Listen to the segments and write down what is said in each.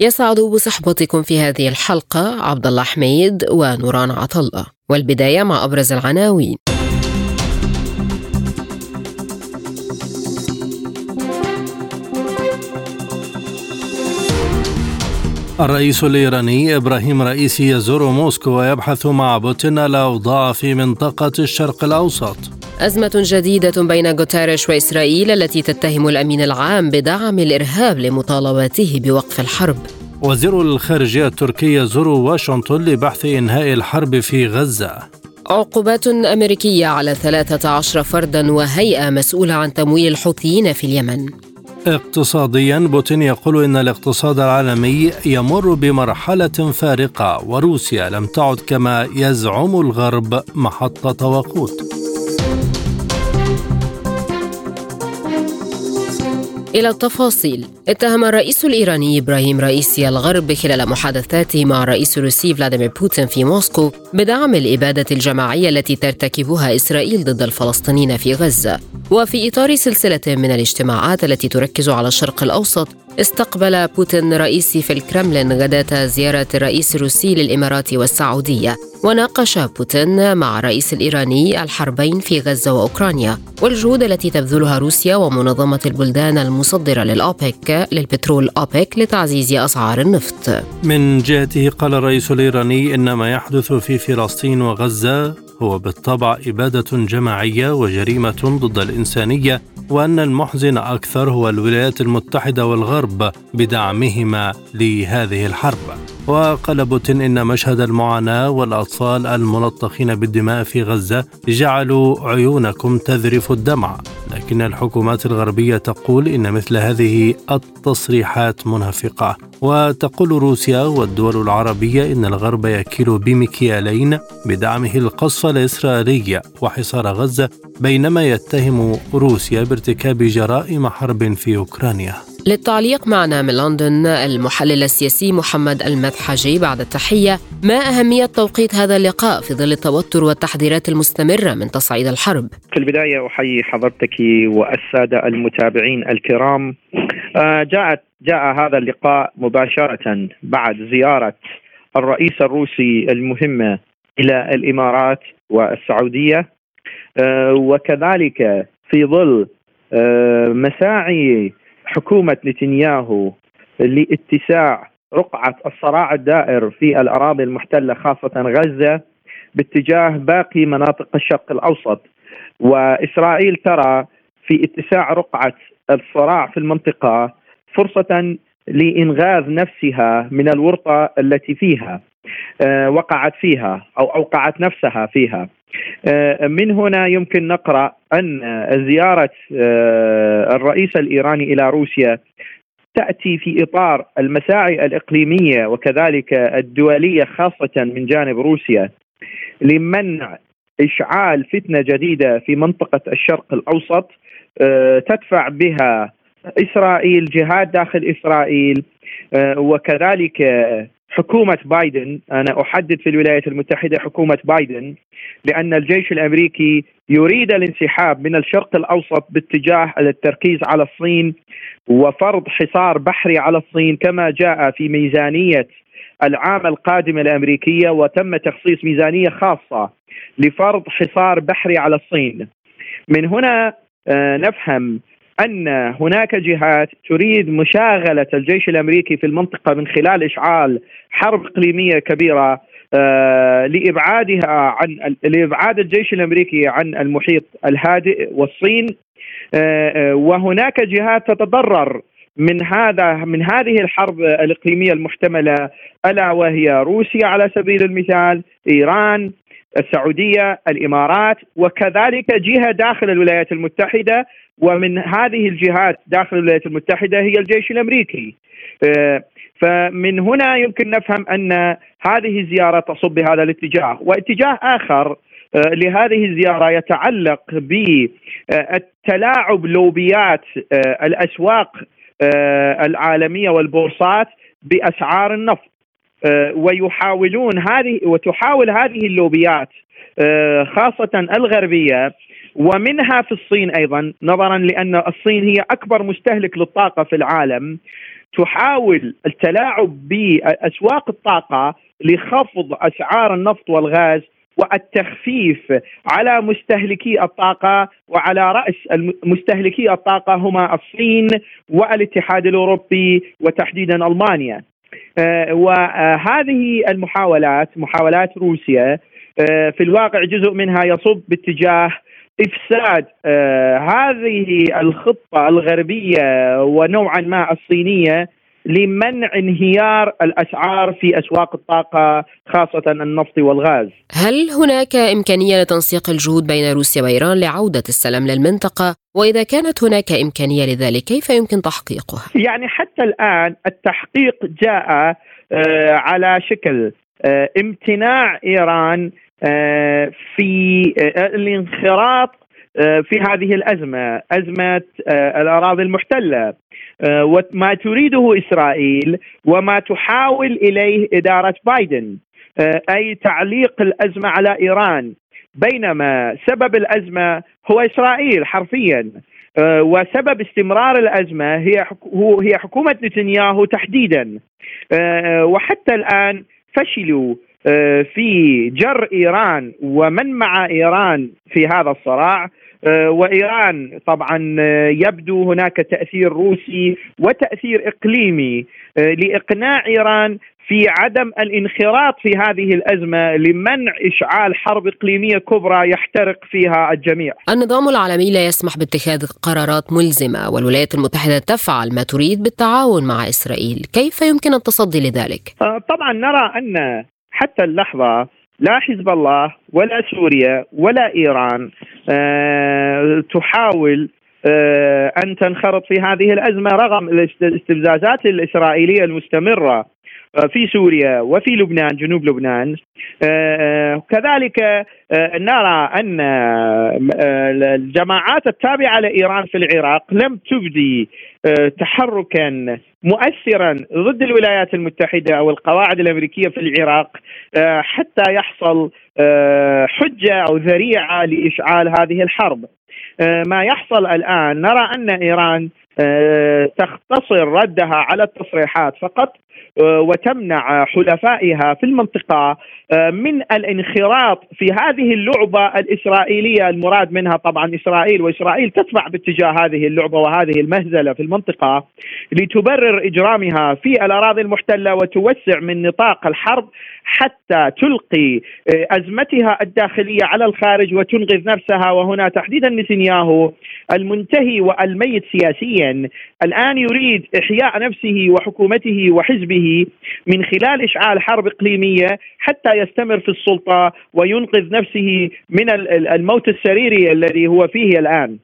يسعد بصحبتكم في هذه الحلقة عبد الله حميد ونوران عطا الله والبداية مع أبرز العناوين. الرئيس الإيراني إبراهيم رئيسي يزور موسكو ويبحث مع بوتين الأوضاع في منطقة الشرق الأوسط. أزمة جديدة بين غوتيريش وإسرائيل التي تتهم الأمين العام بدعم الإرهاب لمطالبته بوقف الحرب. وزير الخارجية التركي يزور واشنطن لبحث إنهاء الحرب في غزة. عقوبات أمريكية على 13 فردا وهيئة مسؤولة عن تمويل الحوثيين في اليمن. اقتصاديا بوتين يقول إن الاقتصاد العالمي يمر بمرحلة فارقة وروسيا لم تعد كما يزعم الغرب محطه وقود إلى التفاصيل. اتهم الرئيس الإيراني إبراهيم رئيسي الغرب خلال محادثاته مع الرئيس الروسي فلاديمير بوتين في موسكو بدعم الإبادة الجماعية التي ترتكبها إسرائيل ضد الفلسطينيين في غزة. وفي إطار سلسلة من الاجتماعات التي تركز على الشرق الأوسط استقبل بوتين رئيسي في الكرملين غداة زيارة الرئيس الروسي للإمارات والسعودية. وناقش بوتين مع الرئيس الإيراني الحربين في غزة وأوكرانيا والجهود التي تبذلها روسيا ومنظمة البلدان المصدرة للأوبك للبترول أوبك لتعزيز أسعار النفط. من جهته قال الرئيس الإيراني إن ما يحدث في فلسطين وغزة هو بالطبع إبادة جماعية وجريمة ضد الإنسانية وأن المحزن أكثر هو الولايات المتحدة والغرب بدعمهما لهذه الحرب. وقال بوتين إن مشهد المعاناة والأطفال الملطخين بالدماء في غزة جعلوا عيونكم تذرف الدمع. لكن الحكومات الغربية تقول إن مثل هذه التصريحات منافقة. وتقول روسيا والدول العربية إن الغرب يكيل بمكيالين بدعمه القصف الإسرائيلي وحصار غزة بينما يتهم روسيا بارتكاب جرائم حرب في أوكرانيا. للتعليق معنا من لندن المحلل السياسي محمد المدحجي. بعد التحية ما أهمية توقيت هذا اللقاء في ظل التوتر والتحذيرات المستمرة من تصعيد الحرب؟ في البداية أحيي حضرتك والسادة المتابعين الكرام. آه، جاءت جاء هذا اللقاء مباشرة بعد زيارة الرئيس الروسي المهمة إلى الإمارات والسعودية. وكذلك في ظل آه، مساعي حكومة نتنياهو لاتساع رقعة الصراع الدائر في الأراضي المحتلة خاصة غزة باتجاه باقي مناطق الشرق الأوسط. وإسرائيل ترى في اتساع رقعة الصراع في المنطقة فرصة لإنغاذ نفسها من الورطة التي فيها آه، وقعت فيها أو أوقعت نفسها فيها. آه، من هنا يمكن نقرأ أن زيارة آه، الرئيس الإيراني إلى روسيا تأتي في إطار المساعي الإقليمية وكذلك الدولية خاصة من جانب روسيا لمنع إشعال فتنة جديدة في منطقة الشرق الأوسط آه، تدفع بها إسرائيل جهاد داخل إسرائيل وكذلك حكومة بايدن أنا أحدد في الولايات المتحدة حكومة بايدن لأن الجيش الأمريكي يريد الانسحاب من الشرق الأوسط باتجاه التركيز على الصين وفرض حصار بحري على الصين كما جاء في ميزانية العام القادم الأمريكية وتم تخصيص ميزانية خاصة لفرض حصار بحري على الصين. من هنا آه، نفهم أن هناك جهات تريد مشاغلة الجيش الأمريكي في المنطقة من خلال إشعال حرب إقليمية كبيرة آه لإبعادها عن لإبعاد الجيش الأمريكي عن المحيط الهادئ والصين. آه, آه، وهناك جهات تتضرر من هذا من هذه الحرب الإقليمية المحتملة ألا وهي روسيا على سبيل المثال، إيران، السعودية، الإمارات وكذلك جهة داخل الولايات المتحدة ومن هذه الجهات داخل الولايات المتحدة هي الجيش الأمريكي. فمن هنا يمكن نفهم أن هذه الزيارة تصب بهذا الاتجاه، واتجاه آخر لهذه الزيارة يتعلق بالتلاعب لوبيات الأسواق العالمية والبورصات بأسعار النفط. ويحاولون هذه وتحاول هذه اللوبيات خاصة الغربية ومنها في الصين أيضا نظرا لأن الصين هي أكبر مستهلك للطاقة في العالم تحاول التلاعب بأسواق الطاقة لخفض أسعار النفط والغاز والتخفيف على مستهلكي الطاقة وعلى رأس مستهلكي الطاقة هما الصين والاتحاد الأوروبي وتحديدا ألمانيا. آه، وهذه المحاولات محاولات روسيا آه، في الواقع جزء منها يصب باتجاه إفساد آه، هذه الخطة الغربية ونوعا ما الصينية لمنع انهيار الأسعار في أسواق الطاقة خاصة النفط والغاز. هل هناك إمكانية لتنسيق الجهود بين روسيا وإيران لعودة السلام للمنطقة؟ وإذا كانت هناك إمكانية لذلك كيف يمكن تحقيقها؟ يعني حتى الآن التحقيق جاء آه، على شكل آه، امتناع إيران في الانخراط في هذه الأزمة، أزمة الأراضي المحتلة. وما تريده إسرائيل وما تحاول إليه إدارة بايدن. أي تعليق الأزمة على إيران. بينما سبب الأزمة هو إسرائيل حرفيا. آه، وسبب استمرار الأزمة هي هي حكومة نتنياهو تحديدا. آه، وحتى الآن فشلوا. آه، في جر إيران ومن مع إيران في هذا الصراع وإيران طبعا يبدو هناك تأثير روسي وتأثير إقليمي لإقناع إيران في عدم الانخراط في هذه الأزمة لمنع إشعال حرب إقليمية كبرى يحترق فيها الجميع. النظام العالمي لا يسمح باتخاذ قرارات ملزمة والولايات المتحدة تفعل ما تريد بالتعاون مع إسرائيل، كيف يمكن التصدي لذلك؟ آه، طبعا نرى أن حتى اللحظة لا حزب الله ولا سوريا ولا إيران أه تحاول أه أن تنخرط في هذه الأزمة رغم الاستفزازات الإسرائيلية المستمرة. آه، في سوريا وفي لبنان جنوب لبنان آه، آه، كذلك نرى أن الجماعات التابعة لإيران في العراق لم تبدي تحركا مؤثرا ضد الولايات المتحدة أو القواعد الأمريكية في العراق حتى يحصل حجة أو ذريعة لإشعال هذه الحرب. ما يحصل الآن نرى أن إيران تختصر ردها على التصريحات فقط آه، وتمنع حلفائها في المنطقة آه، من الانخراط في هذه اللعبة الإسرائيلية. المراد منها طبعا إسرائيل وإسرائيل تتبع باتجاه هذه اللعبة وهذه المهزلة في المنطقة لتبرر إجرامها في الأراضي المحتلة وتوسع من نطاق الحرب حتى تلقي آه، أزمتها الداخلية على الخارج وتنقذ نفسها. وهنا تحديدا نتنياهو المنتهي والميت سياسيا الآن يريد إحياء نفسه وحكومته وحزبه من خلال إشعال حرب إقليمية حتى يستمر في السلطة وينقذ نفسه من الموت السريري الذي هو فيه الآن.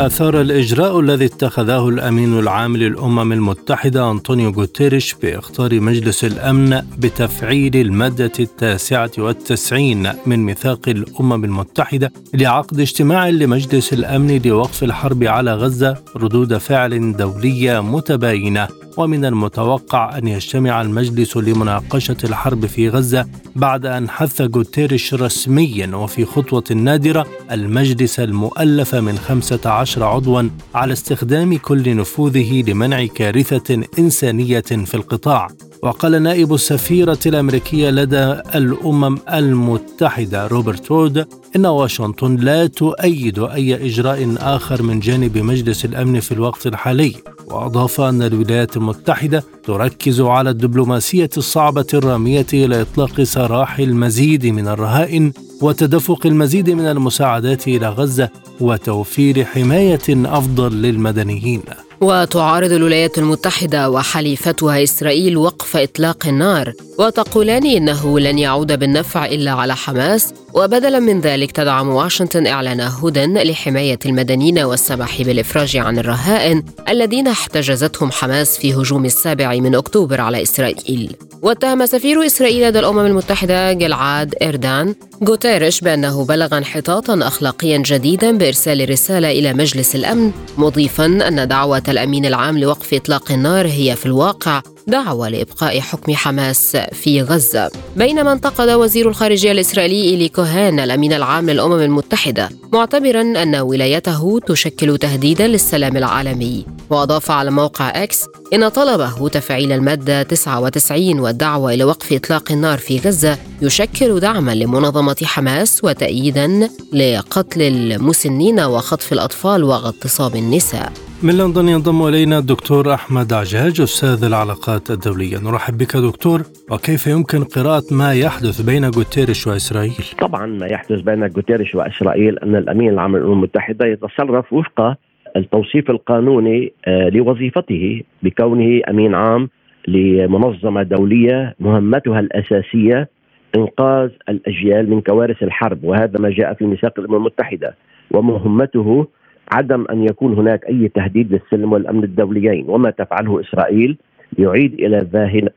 أثار الإجراء الذي اتخذه الأمين العام للأمم المتحدة أنطونيو غوتيريش بإخطار مجلس الأمن بتفعيل المادة التاسعة والتسعين من ميثاق الأمم المتحدة لعقد اجتماع لمجلس الأمن لوقف الحرب على غزة ردود فعل دولية متباينة. ومن المتوقع أن يجتمع المجلس لمناقشة الحرب في غزة بعد أن حث غوتيريش رسميا وفي خطوة نادرة المجلس المؤلف من 15 عضوا على استخدام كل نفوذه لمنع كارثة إنسانية في القطاع. وقال نائب السفيرة الأمريكية لدى الأمم المتحدة روبرت وود إن واشنطن لا تؤيد أي إجراء آخر من جانب مجلس الأمن في الوقت الحالي. وأضاف أن الولايات المتحدة تركز على الدبلوماسية الصعبة الرامية إلى إطلاق سراح المزيد من الرهائن وتدفق المزيد من المساعدات إلى غزة وتوفير حماية أفضل للمدنيين. وتعارض الولايات المتحدة وحليفتها إسرائيل وقف إطلاق النار وتقولان إنه لن يعود بالنفع إلا على حماس وبدلا من ذلك تدعم واشنطن إعلان هدى لحماية المدنيين والسماح بالإفراج عن الرهائن الذين احتجزتهم حماس في هجوم السابع من أكتوبر على إسرائيل. واتهم سفير إسرائيل لدى الأمم المتحدة جلعاد إردان غوتيريش بأنه بلغ انحطاطا أخلاقيا جديدا بإرسال رسالة إلى مجلس الأمن مضيفا أن دعوة الأمين العام لوقف إطلاق النار هي في الواقع دعوة لإبقاء حكم حماس في غزة. بينما انتقد وزير الخارجية الإسرائيلي إيلي كوهين الأمين العام للأمم المتحدة معتبرا أن ولايته تشكل تهديدا للسلام العالمي. وأضاف على موقع إكس إن طلبه تفعيل المادة 99 والدعوة إلى وقف إطلاق النار في غزة يشكل دعما لمنظمة حماس وتأييدا لقتل المسنين وخطف الأطفال واغتصاب النساء. من لندن ينضم إلينا الدكتور أحمد عجاج أستاذ العلاقات الدولية نرحب بك دكتور وكيف يمكن قراءة ما يحدث بين غوتيريش وإسرائيل؟ طبعا ما يحدث بين غوتيريش وإسرائيل أن الأمين العام للأمم المتحدة يتصرف وفق التوصيف القانوني آه، لوظيفته بكونه أمين عام لمنظمة دولية مهمتها الأساسية إنقاذ الأجيال من كوارث الحرب وهذا ما جاء في ميثاق الأمم المتحدة ومهمته عدم أن يكون هناك أي تهديد للسلم والأمن الدوليين وما تفعله إسرائيل يعيد إلى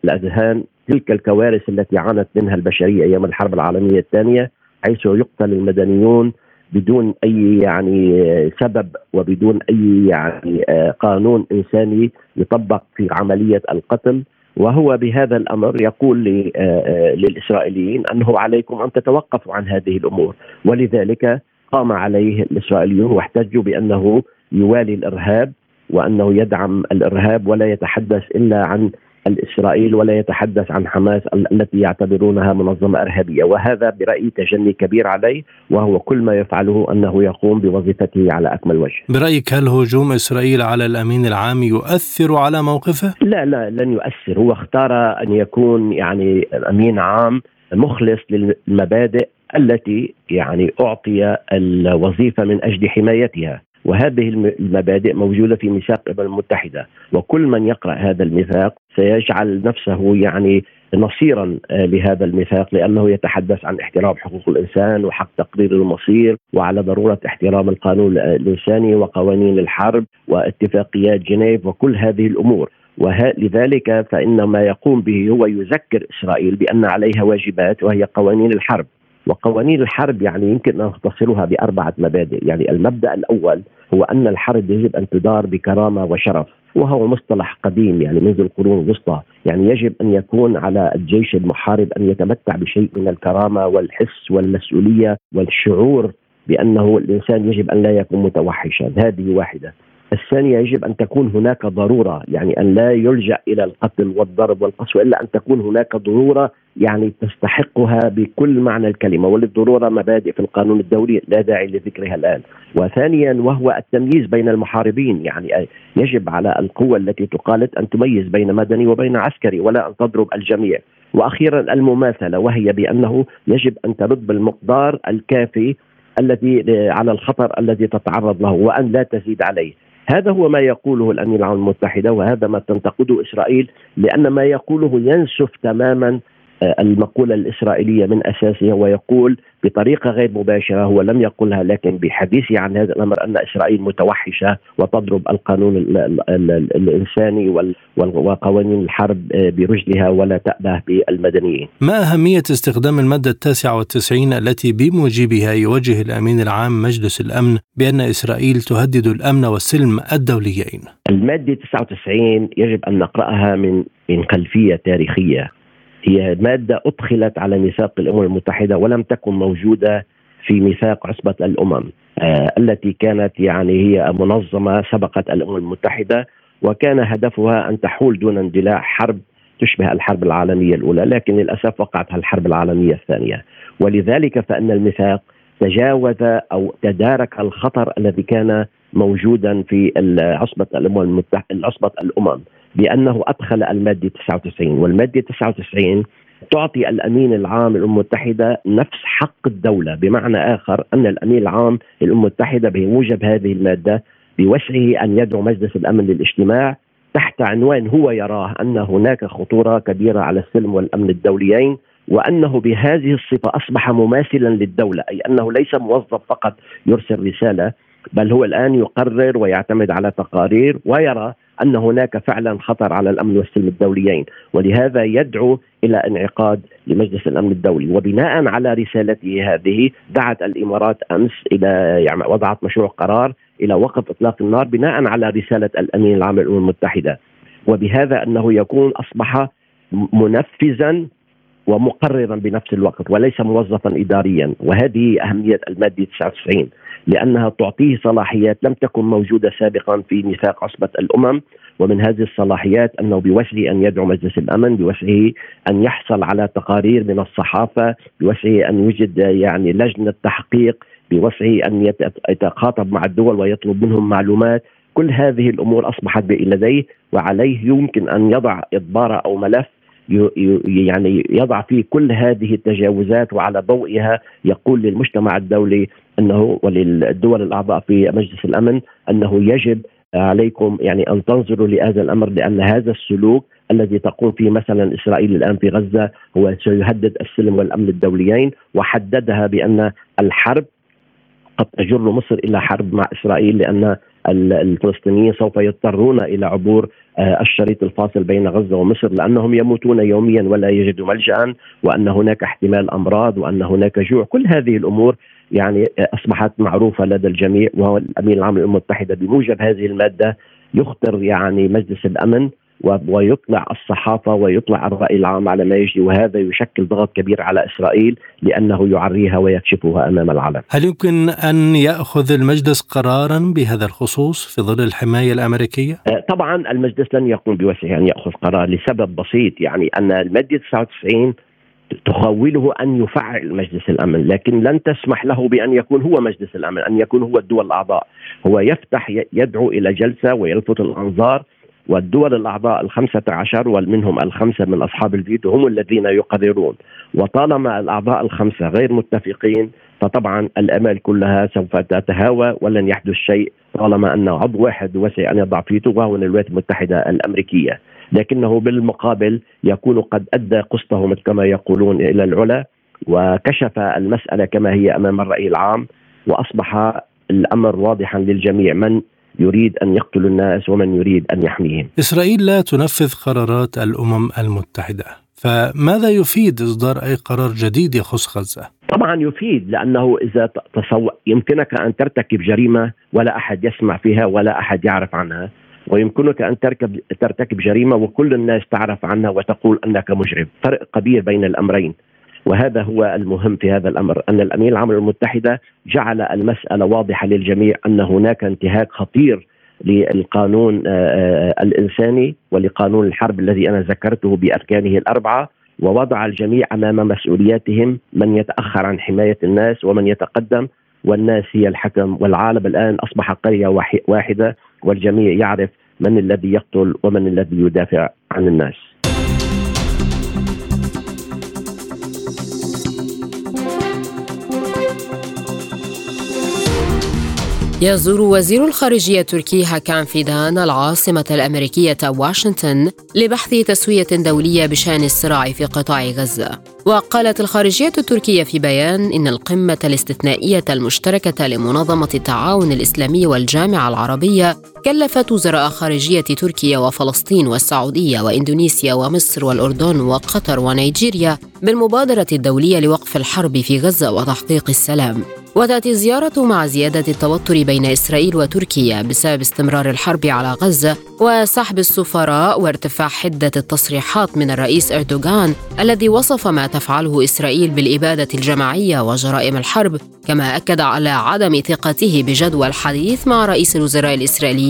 الأذهان تلك الكوارث التي عانت منها البشرية أيام الحرب العالمية الثانية حيث يقتل المدنيون بدون أي يعني سبب وبدون أي يعني آه، قانون إنساني يطبق في عملية القتل. وهو بهذا الأمر يقول آه، آه، للإسرائيليين أنه عليكم أن تتوقفوا عن هذه الأمور. ولذلك قام عليه الإسرائيليون واحتجوا بأنه يوالي الإرهاب وأنه يدعم الإرهاب ولا يتحدث إلا عن الإسرائيل ولا يتحدث عن حماس التي يعتبرونها منظمة إرهابية وهذا برأيي تجني كبير عليه وهو كل ما يفعله أنه يقوم بوظيفته على أكمل وجه. برأيك هل هجوم إسرائيل على الأمين العام يؤثر على موقفه؟ لا لا لن يؤثر هو اختار أن يكون يعني أمين عام مخلص للمبادئ التي يعني أعطي الوظيفة من أجل حمايتها. وهذه المبادئ موجودة في ميثاق الأمم المتحدة. وكل من يقرأ هذا الميثاق سيجعل نفسه يعني نصيرا آه، لهذا الميثاق لأنه يتحدث عن احترام حقوق الإنسان وحق تقرير المصير وعلى ضرورة احترام القانون الإنساني وقوانين الحرب واتفاقيات جنيف وكل هذه الأمور. ولذلك فإن ما يقوم به هو يذكر إسرائيل بأن عليها واجبات وهي قوانين الحرب. وقوانين الحرب يعني يمكن أن نختصرها بأربعة مبادئ، يعني المبدأ الأول هو أن الحرب يجب أن تدار بكرامة وشرف، وهو مصطلح قديم يعني منذ القرون الوسطى، يعني يجب أن يكون على الجيش المحارب أن يتمتع بشيء من الكرامة والحس والمسؤولية والشعور بأنه الإنسان يجب أن لا يكون متوحشا، هذه واحدة. الثانية يجب أن تكون هناك ضرورة يعني أن لا يلجأ إلى القتل والضرب والقسوة إلا أن تكون هناك ضرورة يعني تستحقها بكل معنى الكلمة وللضرورة مبادئ في القانون الدولي لا داعي لذكرها الآن. وثانيا وهو التمييز بين المحاربين يعني يجب على القوة التي تقالد أن تميز بين مدني وبين عسكري ولا أن تضرب الجميع. وأخيرا المماثلة وهي بأنه يجب أن ترد بالمقدار الكافي الذي على الخطر الذي تتعرض له وأن لا تزيد عليه. هذا هو ما يقوله الامين العام المتحده وهذا ما تنتقده إسرائيل لأن ما يقوله ينسف تماما آه، المقولة الإسرائيلية من أساسها ويقول بطريقة غير مباشرة هو لم يقلها لكن بحديثه عن هذا الأمر أن إسرائيل متوحشة وتضرب القانون الإنساني وقوانين الحرب آه، برجلها ولا تأبه بالمدنيين. ما أهمية استخدام المادة التاسعة والتسعين التي بموجبها يوجه الأمين العام مجلس الأمن بأن إسرائيل تهدد الأمن والسلم الدوليين؟ المادة 99 يجب أن نقرأها من من خلفية تاريخية هي مادة أدخلت على ميثاق الأمم المتحدة ولم تكن موجودة في ميثاق عصبة الأمم آه التي كانت يعني هي منظمة سبقت الأمم المتحدة وكان هدفها أن تحول دون اندلاع حرب تشبه الحرب العالمية الأولى لكن للأسف وقعت الحرب العالمية الثانية. ولذلك فإن الميثاق تجاوز أو تدارك الخطر الذي كان موجودا في عصبة الأمم عصبة الأمم. بأنه أدخل المادة 99 والمادة 99 تعطي الأمين العام للامم المتحدة نفس حق الدولة بمعنى آخر أن الأمين العام للامم المتحدة بموجب هذه المادة بوسعه أن يدعو مجلس الأمن للاجتماع تحت عنوان هو يراه أن هناك خطورة كبيرة على السلم والأمن الدوليين وأنه بهذه الصفة أصبح مماثلا للدولة أي أنه ليس موظف فقط يرسل رسالة بل هو الآن يقرر ويعتمد على تقارير ويرى أن هناك فعلا خطر على الأمن والسلم الدوليين ولهذا يدعو إلى انعقاد لمجلس الأمن الدولي. وبناء على رسالته هذه دعت الإمارات أمس إلى يعني وضعت مشروع قرار إلى وقف إطلاق النار بناء على رسالة الأمين العام للأمم المتحدة. وبهذا أنه يكون أصبح منفذا ومقررا بنفس الوقت وليس موظفا اداريا. وهذه أهمية المادة 99 لأنها تعطيه صلاحيات لم تكن موجودة سابقا في ميثاق عصبة الأمم. ومن هذه الصلاحيات أنه بوسعه أن يدعو مجلس الأمن بوسعه أن يحصل على تقارير من الصحافة بوسعه أن يوجد يعني لجنة تحقيق بوسعه أن يتخاطب مع الدول ويطلب منهم معلومات. كل هذه الأمور أصبحت لديه وعليه يمكن أن يضع اضباره أو ملف يعني يضع فيه كل هذه التجاوزات وعلى ضوئها يقول للمجتمع الدولي أنه وللدول الأعضاء في مجلس الأمن أنه يجب عليكم يعني أن تنظروا لهذا الأمر لأن هذا السلوك الذي تقوم فيه مثلا إسرائيل الآن في غزة هو سيهدد السلم والأمن الدوليين وحددها بأن الحرب قد تجر مصر إلى حرب مع إسرائيل لأن الفلسطينيين سوف يضطرون إلى عبور آه، الشريط الفاصل بين غزة ومصر لأنهم يموتون يوميا ولا يجدوا ملجا وأن هناك احتمال أمراض وأن هناك جوع كل هذه الأمور يعني أصبحت معروفة لدى الجميع وهو الأمين العام للامم المتحده بموجب هذه المادة يخطر يعني مجلس الأمن ويطلع الصحافة ويطلع الرأي العام على ما يجري وهذا يشكل ضغط كبير على إسرائيل لأنه يعريها ويكشفها أمام العالم هل يمكن أن يأخذ المجلس قرارا بهذا الخصوص في ظل الحماية الأمريكية؟ آه، طبعا المجلس لن يقوم بوسعه أن يأخذ قرار لسبب بسيط يعني أن المادة 99 تخوله أن يفعل مجلس الأمن، لكن لن تسمح له بأن يكون هو مجلس الأمن، أن يكون هو الدول الأعضاء، هو يفتح يدعو إلى جلسة ويلفت الأنظار والدول الأعضاء الخمسة عشر ومنهم الخمسة من أصحاب الفيتو هم الذين يقررون. وطالما الأعضاء الخمسة غير متفقين فطبعا الأمال كلها سوف تتهاوى ولن يحدث شيء طالما أن عضو واحد وسع أن يضع فيتو وهو الولايات المتحدة الأمريكية. لكنه بالمقابل يكون قد أدى قسطه كما يقولون إلى العلا وكشف المسألة كما هي أمام الرأي العام وأصبح الأمر واضحا للجميع من يريد أن يقتل الناس ومن يريد أن يحميهم. إسرائيل لا تنفذ قرارات الأمم المتحدة، فماذا يفيد إصدار أي قرار جديد يخص غزة؟ طبعا يفيد لأنه إذا تصو... يمكنك أن ترتكب جريمة ولا أحد يسمع فيها ولا أحد يعرف عنها، ويمكنك أن تركب ترتكب جريمة وكل الناس تعرف عنها وتقول أنك مجرم، فرق كبير بين الأمرين. وهذا هو المهم في هذا الأمر أن الامين العام للمتحدة جعل المسألة واضحة للجميع أن هناك انتهاك خطير للقانون آه، آه، الإنساني ولقانون الحرب الذي أنا ذكرته بأركانه الأربعة. ووضع الجميع أمام مسؤولياتهم من يتأخر عن حماية الناس ومن يتقدم. والناس هي الحكم والعالم الآن أصبح قرية واحدة والجميع يعرف من الذي يقتل ومن الذي يدافع عن الناس. يزور وزير الخارجية التركي هاكان فيدان العاصمة الأمريكية واشنطن لبحث تسوية دولية بشأن الصراع في قطاع غزة وقالت الخارجية التركية في بيان إن القمة الاستثنائية المشتركة لمنظمة التعاون الإسلامي والجامعة العربية كلفت وزراء خارجية تركيا وفلسطين والسعودية وإندونيسيا ومصر والأردن وقطر ونيجيريا بالمبادرة الدولية لوقف الحرب في غزة وتحقيق السلام. وتأتي الزيارة مع زيادة التوتر بين إسرائيل وتركيا بسبب استمرار الحرب على غزة وسحب السفراء وارتفاع حدة التصريحات من الرئيس إردوغان الذي وصف ما تفعله إسرائيل بالإبادة الجماعية وجرائم الحرب كما أكد على عدم ثقته بجدوى الحديث مع رئيس الوزراء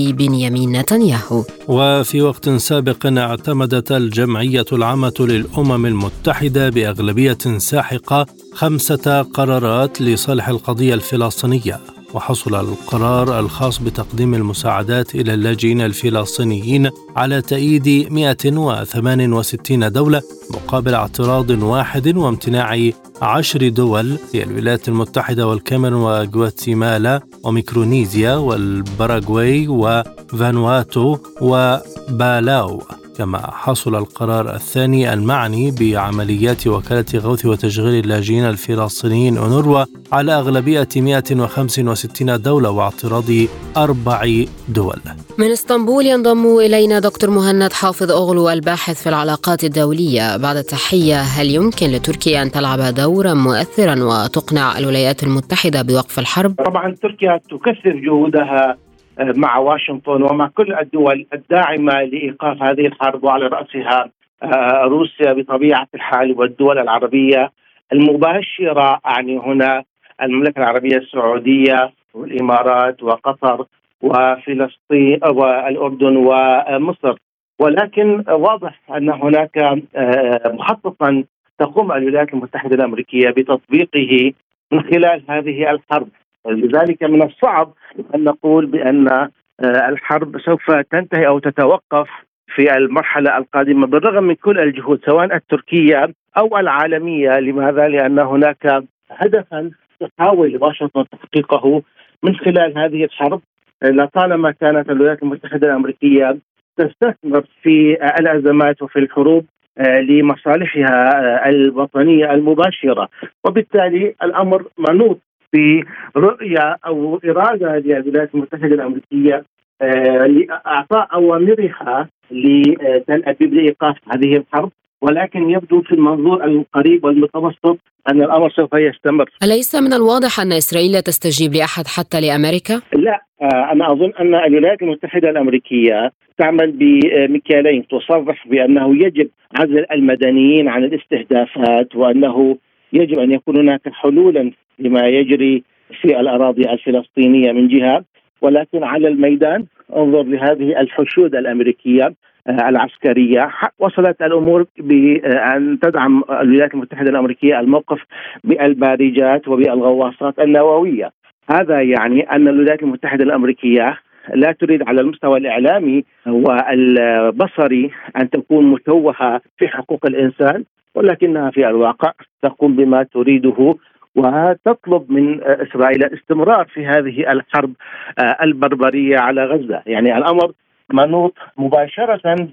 بنيامين نتنياهو. وفي وقت سابق اعتمدت الجمعية العامة للأمم المتحدة بأغلبية ساحقة خمسة قرارات لصالح القضية الفلسطينية وحصل القرار الخاص بتقديم المساعدات إلى اللاجئين الفلسطينيين على تأييد 168 دولة مقابل اعتراض واحد وامتناع عشر دول هي الولايات المتحدة والكاميرون وغواتيمالا وميكرونيزيا والباراغواي وفانواتو وبالاو. كما حصل القرار الثاني المعني بعمليات وكالة غوث وتشغيل اللاجئين الفلسطينيين أونروا على أغلبية 165 دولة واعتراض أربع دول من إسطنبول ينضم إلينا دكتور مهند حافظ أغلو الباحث في العلاقات الدولية بعد التحية هل يمكن لتركيا أن تلعب دورا مؤثرا وتقنع الولايات المتحدة بوقف الحرب؟ طبعا تركيا تكثر جهودها مع واشنطن ومع كل الدول الداعمة لإيقاف هذه الحرب وعلى رأسها آه، روسيا بطبيعة الحال والدول العربية المباشرة. أعني هنا المملكة العربية السعودية والإمارات وقطر وفلسطين والأردن ومصر. ولكن واضح أن هناك آه، مخططا تقوم الولايات المتحدة الأمريكية بتطبيقه من خلال هذه الحرب. لذلك من الصعب أن نقول بأن آه، الحرب سوف تنتهي أو تتوقف في المرحلة القادمة بالرغم من كل الجهود سواء التركية أو العالمية. لماذا؟ لأن هناك هدفا تحاول واشنطن تحقيقه من خلال هذه الحرب. لطالما كانت الولايات المتحدة الأمريكية تستثمر في الأزمات وفي الحروب آه، لمصالحها آه، الوطنية المباشرة. وبالتالي الأمر منوط برؤية أو إرادة للولايات المتحدة الأمريكية آه، لإعطاء أوامرها لتل أبيب لإيقاف هذه الحرب ولكن يبدو في المنظور القريب والمتوسط أن الأمر سوف يستمر. أليس من الواضح أن إسرائيل لا تستجيب لأحد حتى لأمريكا؟ لا آه، أنا أظن أن الولايات المتحدة الأمريكية تعمل بمكيالين تصرح بأنه يجب عزل المدنيين عن الاستهدافات وأنه يجب أن يكون هناك حلولا لما يجري في الأراضي الفلسطينية من جهة. ولكن على الميدان انظر لهذه الحشود الأمريكية آه، العسكرية. وصلت الأمور بأن تدعم الولايات المتحدة الأمريكية الموقف بالبارجات وبالغواصات النووية. هذا يعني أن الولايات المتحدة الأمريكية لا تريد على المستوى الإعلامي والبصري أن تكون مشوهه في حقوق الإنسان. ولكنها في الواقع تقوم بما تريده وتطلب من إسرائيل الاستمرار في هذه الحرب آه، البربرية على غزة، يعني الأمر منوط مباشرة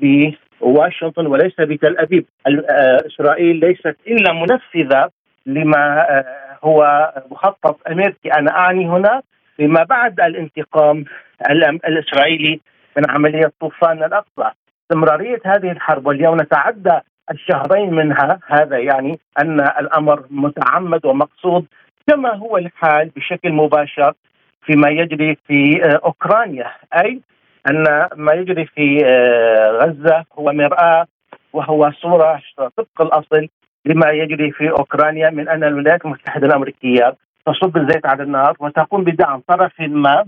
بواشنطن وليس بتل أبيب، آه، إسرائيل ليست إلا منفذة لما آه، هو مخطط أمريكي، أنا أعني هنا فيما بعد الانتقام الإسرائيلي من عملية طوفان الأقصى، استمرارية هذه الحرب واليوم نتعدى الشهرين منها هذا يعني أن الأمر متعمد ومقصود كما هو الحال بشكل مباشر فيما يجري في آه، أوكرانيا. أي أن ما يجري في آه، غزة هو مرآة وهو صورة طبق الأصل لما يجري في أوكرانيا من أن الولايات المتحدة الأمريكية تصب الزيت على النار وتقوم بدعم طرف ما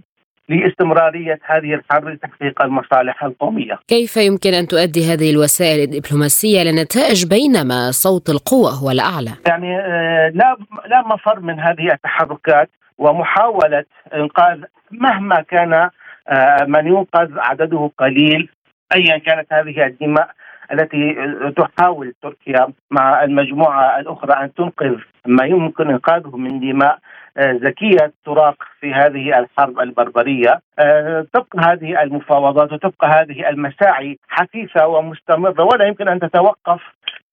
لاستمرارية هذه الحرب لتحقيق المصالح القومية. كيف يمكن أن تؤدي هذه الوسائل الدبلوماسية لنتائج بينما صوت القوى هو الأعلى؟ يعني آه، لا لا مفر من هذه التحركات ومحاولة إنقاذ مهما كان آه، من ينقذ عدده قليل ايا كانت هذه الدماء التي تحاول تركيا مع المجموعة الأخرى أن تنقذ ما يمكن إنقاذه من دماء ذكية تراق في هذه الحرب البربرية. آه، تبقى هذه المفاوضات وتبقى هذه المساعي حثيثة ومستمرة ولا يمكن أن تتوقف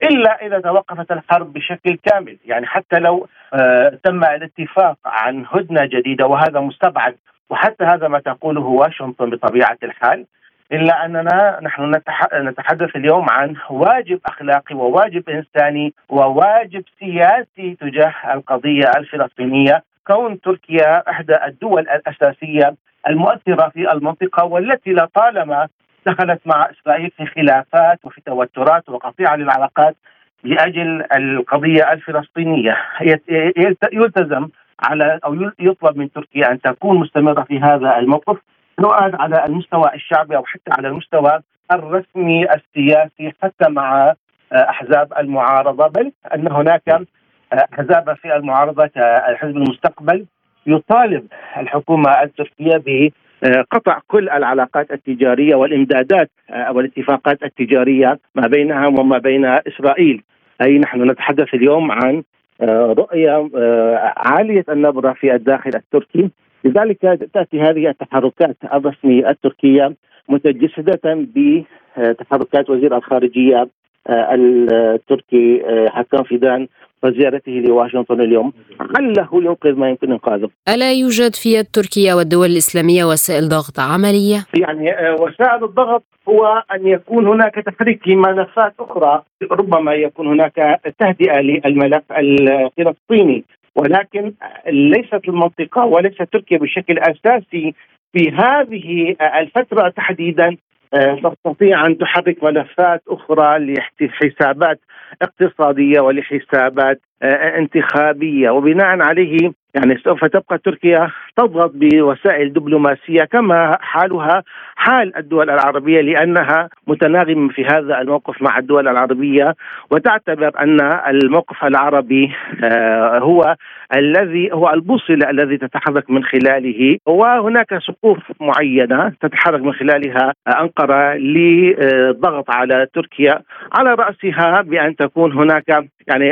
إلا إذا توقفت الحرب بشكل كامل، يعني حتى لو آه، تم الاتفاق عن هدنة جديدة وهذا مستبعد وحتى هذا ما تقوله واشنطن بطبيعة الحال إلا أننا نحن نتحدث اليوم عن واجب أخلاقي وواجب إنساني وواجب سياسي تجاه القضية الفلسطينية. كون تركيا إحدى الدول الأساسية المؤثرة في المنطقة والتي لطالما دخلت مع إسرائيل في خلافات وفي توترات وقطيعة للعلاقات لأجل القضية الفلسطينية. يلتزم على أو يطلب من تركيا أن تكون مستمرة في هذا الموقف. سواء على المستوى الشعبي أو حتى على المستوى الرسمي السياسي حتى مع أحزاب المعارضة بل أن هناك أحزاب في المعارضة كحزب المستقبل يطالب الحكومة التركية ب قطع كل العلاقات التجارية والإمدادات والاتفاقات التجارية ما بينها وما بين إسرائيل. أي نحن نتحدث اليوم عن رؤية عالية النبرة في الداخل التركي. لذلك تأتي هذه التحركات الرسمية التركية متجسدة بتحركات وزير الخارجية التركي حكام فيدان وزيارته لواشنطن اليوم لعله ينقذ ما يمكن إنقاذه. ألا يوجد في تركيا والدول الإسلامية وسائل ضغط عملية؟ يعني وسائل الضغط هو أن يكون هناك تحريك ملفات أخرى ربما يكون هناك تهدئة للملف الفلسطيني ولكن ليست المنطقة وليست تركيا بشكل أساسي في هذه الفترة تحديدا تستطيع أن تحرك ملفات أخرى لحسابات اقتصادية ولحسابات انتخابية. وبناء عليه يعني سوف تبقى تركيا تضغط بوسائل دبلوماسية كما حالها حال الدول العربية لأنها متناغمه في هذا الموقف مع الدول العربية. وتعتبر أن الموقف العربي هو الذي هو البوصلة الذي تتحرك من خلاله. وهناك سقوف معينة تتحرك من خلالها أنقرة لضغط على تركيا. على رأسها بأن تكون هناك يعني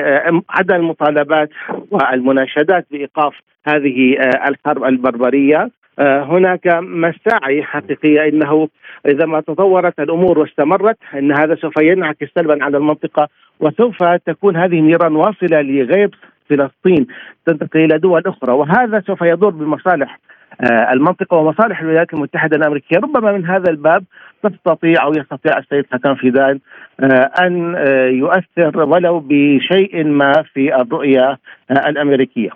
عدم المطالبات والمناشدات بإيقاف هذه الحرب البربرية. هناك مساعي حقيقية إنه إذا ما تطورت الأمور واستمرت إن هذا سوف ينعكس سلبا على المنطقة وسوف تكون هذه النيران واصلة لغير فلسطين تنتقل إلى دول أخرى. وهذا سوف يضر بمصالح المنطقة ومصالح الولايات المتحدة الأمريكية. ربما من هذا الباب تستطيع أو يستطيع السيد حسن فيدان أن يؤثر ولو بشيء ما في الرؤية الأمريكية.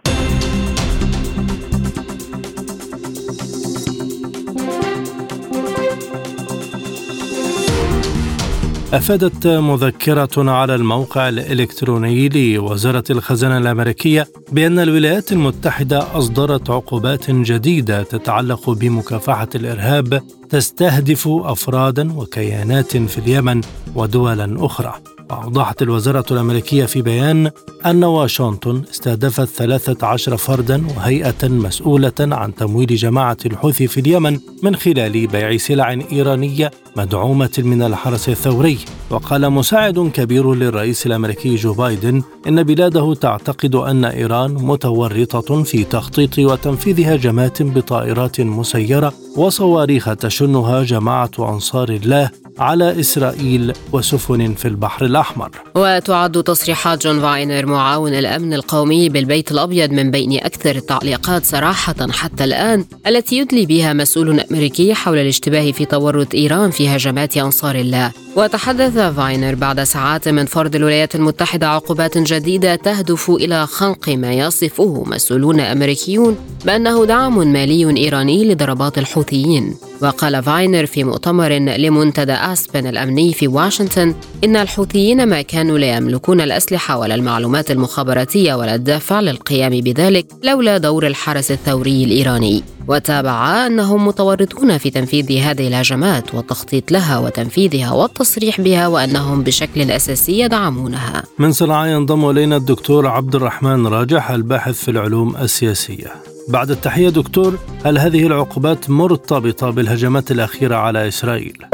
أفادت مذكرة على الموقع الإلكتروني لوزارة الخزانة الأمريكية بأن الولايات المتحدة أصدرت عقوبات جديدة تتعلق بمكافحة الإرهاب تستهدف أفرادا وكيانات في اليمن ودولا أخرى. وأوضحت الوزارة الأمريكية في بيان أن واشنطن استهدفت 13 فردا وهيئة مسؤولة عن تمويل جماعة الحوثي في اليمن من خلال بيع سلع إيرانية مدعومة من الحرس الثوري. وقال مساعد كبير للرئيس الأمريكي جو بايدن إن بلاده تعتقد أن إيران متورطة في تخطيط وتنفيذ هجمات بطائرات مسيرة وصواريخ تشنها جماعة أنصار الله على إسرائيل وسفن في البحر الأحمر. وتعد تصريحات جون فاينر معاون الأمن القومي بالبيت الأبيض من بين أكثر التعليقات صراحة حتى الآن التي يدلي بها مسؤول أمريكي حول الاشتباه في تورط إيران في هجمات أنصار الله. وتحدث فاينر بعد ساعات من فرض الولايات المتحدة عقوبات جديدة تهدف إلى خنق ما يصفه مسؤولون أمريكيون بأنه دعم مالي إيراني لضربات الحوثيين. وقال فاينر في مؤتمر لمنتدى أسبن الأمني في واشنطن إن الحوثيين ما كانوا لا يملكون الأسلحة ولا المعلومات المخابراتية ولا الدافع للقيام بذلك لولا دور الحرس الثوري الإيراني. وتابع أنهم متورطون في تنفيذ هذه الهجمات والتخطيط لها وتنفيذها والتصريح بها وأنهم بشكل أساسي يدعمونها. من صنعاء ينضم إلينا الدكتور عبد الرحمن راجح الباحث في العلوم السياسية. بعد التحية دكتور هل هذه العقوبات مرتبطة بالهجمات الأخيرة على إسرائيل؟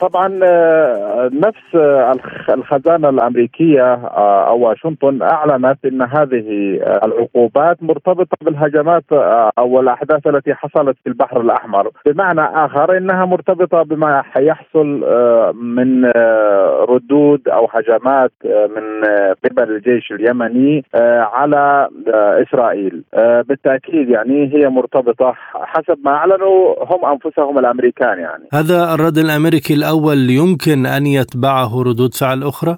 طبعا نفس الخزانة الأمريكية أو واشنطن أعلنت أن هذه العقوبات مرتبطة بالهجمات أو الأحداث التي حصلت في البحر الأحمر. بمعنى آخر أنها مرتبطة بما يحصل من ردود أو هجمات من قبل الجيش اليمني على إسرائيل. بالتأكيد يعني هي مرتبطة حسب ما أعلنوا هم أنفسهم الأمريكان يعني. هذا الرد الأمريكي الأول يمكن أن يتبعه ردود فعل أخرى؟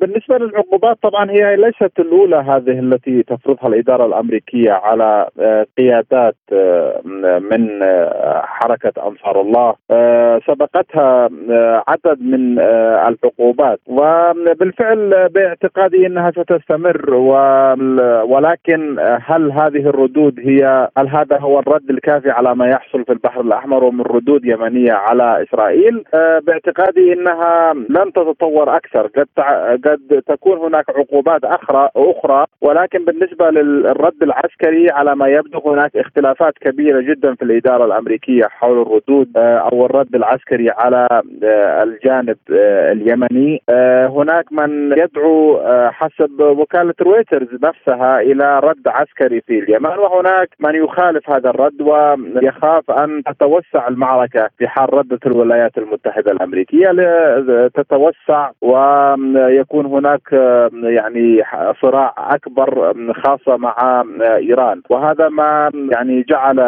بالنسبة للعقوبات طبعا هي ليست الأولى هذه التي تفرضها الإدارة الأمريكية على قيادات من حركة أنصار الله. سبقتها عدد من العقوبات. وبالفعل باعتقادي أنها ستستمر. ولكن هل هذه الردود هي هل هذا هو الرد الكافي على ما يحصل في البحر الأحمر ومن ردود يمنية على إسرائيل؟ باعتقادي ان ولكنها لن تتطور أكثر. قد قد تكون هناك عقوبات أخرى أخرى ولكن بالنسبة للرد العسكري على ما يبدو هناك اختلافات كبيرة جدا في الإدارة الأمريكية حول الردود آه، أو الرد العسكري على آه، الجانب آه، اليمني. هناك من يدعو حسب وكالة رويترز نفسها إلى رد عسكري في اليمن وهناك من يخالف هذا الرد ويخاف أن تتوسع المعركة في حال ردت الولايات المتحدة. الأمريكية تتوسع ويكون هناك يعني صراع أكبر خاصة مع إيران وهذا ما يعني جعل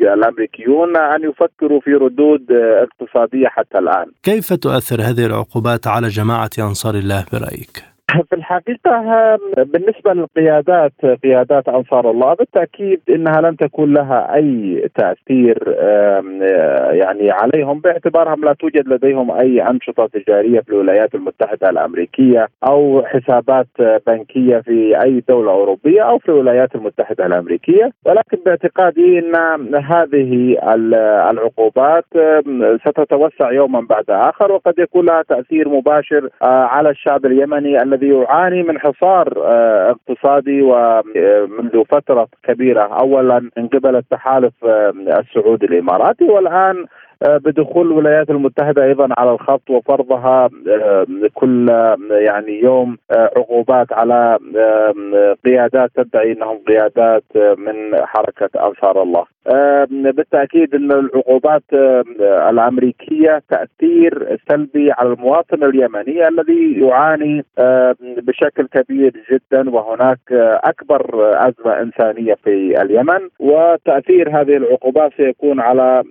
الأمريكيون أن يفكروا في ردود اقتصادية حتى الآن. كيف تؤثر هذه العقوبات على جماعة أنصار الله برأيك؟ في الحقيقة بالنسبة للقيادات قيادات أنصار الله بالتأكيد أنها لن تكون لها أي تأثير يعني عليهم. باعتبارهم لا توجد لديهم أي أنشطة تجارية في الولايات المتحدة الأمريكية أو حسابات بنكية في أي دولة أوروبية أو في الولايات المتحدة الأمريكية. ولكن باعتقادي أن هذه العقوبات ستتوسع يوما بعد آخر وقد يكون لها تأثير مباشر آه، على الشعب اليمني الذي يعاني من حصار آه، اقتصادي ومنذ فترة كبيرة. اولا من قبل التحالف آه، السعودي الإماراتي والآن آه، بدخول الولايات المتحدة أيضا على الخط وفرضها كل يعني يوم عقوبات على قيادات تدعي إنهم قيادات من حركة انصار الله. بالتأكيد إن العقوبات الأمريكية تأثير سلبي على المواطن اليمني الذي يعاني بشكل كبير جدا وهناك أكبر أزمة إنسانية في اليمن وتأثير هذه العقوبات سيكون على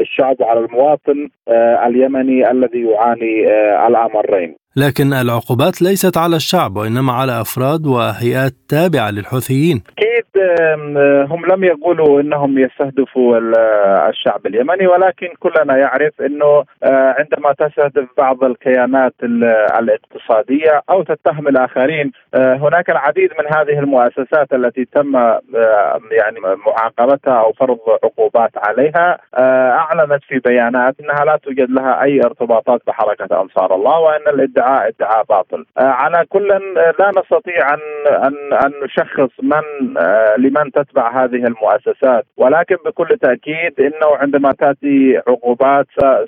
الشعب وعلى المواطن اليمني الذي يعاني الأمرين. لكن العقوبات ليست على الشعب وإنما على أفراد وهيئات تابعة للحوثيين. أكيد هم لم يقولوا إنهم يستهدفوا الشعب اليمني ولكن كلنا يعرف إنه آه، عندما تستهدف بعض الكيانات الاقتصادية أو تتهم الآخرين آه، هناك العديد من هذه المؤسسات التي تم آه، يعني معاقبتها أو فرض عقوبات عليها أعلنت في بيانات إنها لا توجد لها أي ارتباطات بحركة أنصار الله وإن الادعاء ادعاء باطل. على كل لا نستطيع ان ان أن نشخص من لمن تتبع هذه المؤسسات ولكن بكل تأكيد إنه عندما تأتي عقوبات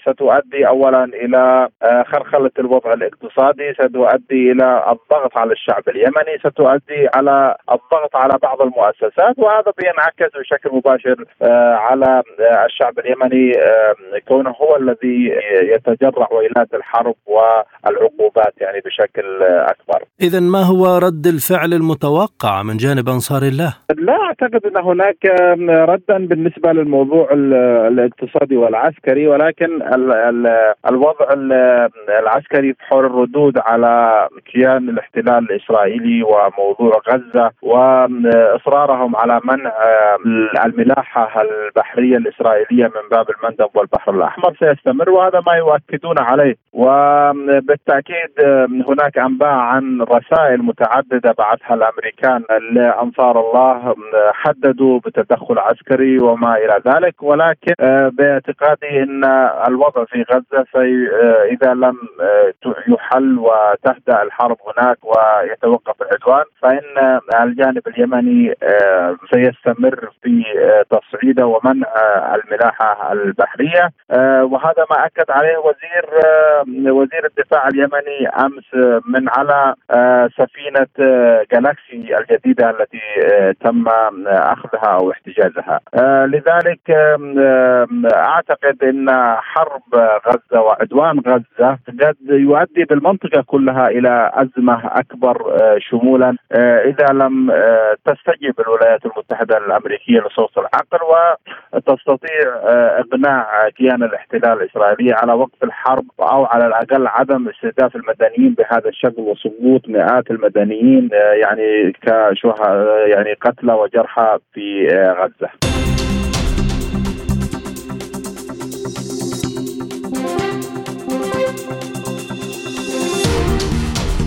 ستؤدي اولا إلى آه، خرخلة الوضع الاقتصادي ستؤدي إلى الضغط على الشعب اليمني ستؤدي على الضغط على بعض المؤسسات وهذا بينعكس بشكل مباشر آه، على آه، الشعب اليمني كونه هو الذي يتجرع ويلات الحرب والعقوبات يعني بشكل أكبر. اذا ما هو رد الفعل المتوقع من جانب أنصار الله؟ لا أعتقد إن هناك ردا بالنسبة للموضوع الاقتصادي والعسكري ولكن الوضع العسكري في حول الردود على كيان الاحتلال الإسرائيلي وموضوع غزة واصرارهم على منع الملاحة البحرية الإسرائيلية من باب المندب والبحر الأحمر سيستمر وهذا ما يؤكدون عليه. وبالتاكيد هناك أنباء عن رسائل متعددة بعثها الأمريكان لأنصار الله حددوا بتدخل عسكري وما إلى ذلك ولكن آه، باعتقادي إن الوضع في غزة في آه، إذا لم آه، يحل وتهدأ الحرب هناك ويتوقف العدوان فإن الجانب اليمني سيستمر في تصعيده ومنع الملاحة البحرية. وهذا ما أكد عليه وزير وزير الدفاع اليمني أمس من على سفينة جالاكسي الجديدة التي تم أخذها أو احتجازها. آه، لذلك أعتقد إن حرب غزة وعدوان غزة قد يؤدي بالمنطقة كلها إلى أزمة أكبر آه، شمولا آه، إذا لم تستجب الولايات المتحدة الأمريكية لصوت العقل وتستطيع إقناع كيان الاحتلال الإسرائيلي على وقف الحرب أو على الأقل عدم استهداف المدنيين بهذا الشكل وسقوط مئات المدنيين يعني كشهداء يعني قتلى وجرحى في غزة.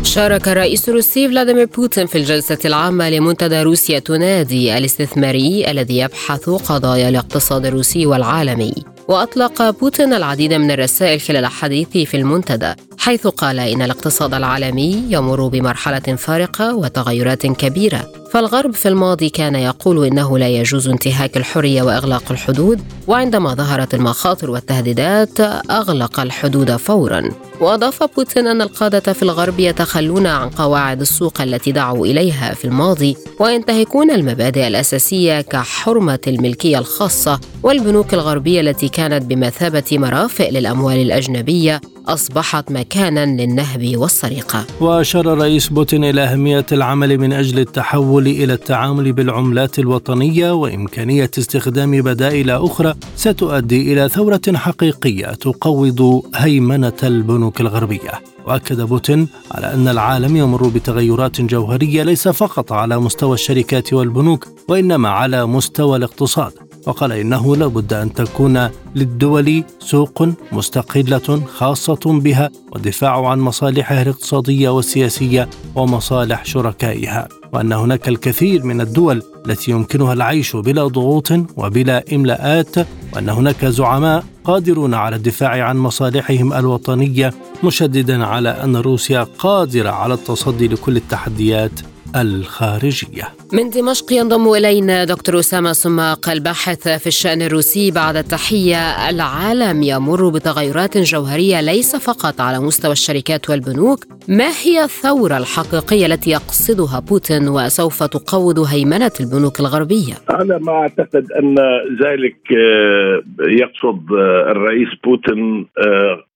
شارك الرئيس الروسي فلاديمير بوتين في الجلسة العامة لمنتدى روسيا تنادي الاستثماري الذي يبحث قضايا الاقتصاد الروسي والعالمي وأطلق بوتين العديد من الرسائل خلال حديثه في المنتدى حيث قال إن الاقتصاد العالمي يمر بمرحلة فارقة وتغيرات كبيرة. فالغرب في الماضي كان يقول إنه لا يجوز انتهاك الحرية وإغلاق الحدود وعندما ظهرت المخاطر والتهديدات أغلق الحدود فورا. وأضاف بوتين أن القادة في الغرب يتخلون عن قواعد السوق التي دعوا إليها في الماضي وينتهكون المبادئ الأساسية كحرمة الملكية الخاصة والبنوك الغربية التي كانت بمثابة مرافق للأموال الأجنبية أصبحت مكانا للنهب والسرقة. وأشار الرئيس بوتين إلى أهمية العمل من أجل التحول إلى التعامل بالعملات الوطنية وإمكانية استخدام بدائل أخرى ستؤدي إلى ثورة حقيقية تقوض هيمنة البنوك الغربية. وأكد بوتين على أن العالم يمر بتغيرات جوهرية ليس فقط على مستوى الشركات والبنوك وإنما على مستوى الاقتصاد وقال إنه لابد أن تكون للدول سوق مستقلة خاصة بها والدفاع عن مصالحها الاقتصادية والسياسية ومصالح شركائها وأن هناك الكثير من الدول التي يمكنها العيش بلا ضغوط وبلا إملاءات وأن هناك زعماء قادرون على الدفاع عن مصالحهم الوطنية مشددا على أن روسيا قادرة على التصدي لكل التحديات الخارجية. من دمشق ينضم إلينا دكتور أسامة سماق الباحث في الشأن الروسي بعد التحية. العالم يمر بتغيرات جوهرية ليس فقط على مستوى الشركات والبنوك. ما هي الثورة الحقيقية التي يقصدها بوتين وسوف تقوض هيمنة البنوك الغربية؟ أنا ما أعتقد أن ذلك آه، يقصد آه، الرئيس بوتين آه،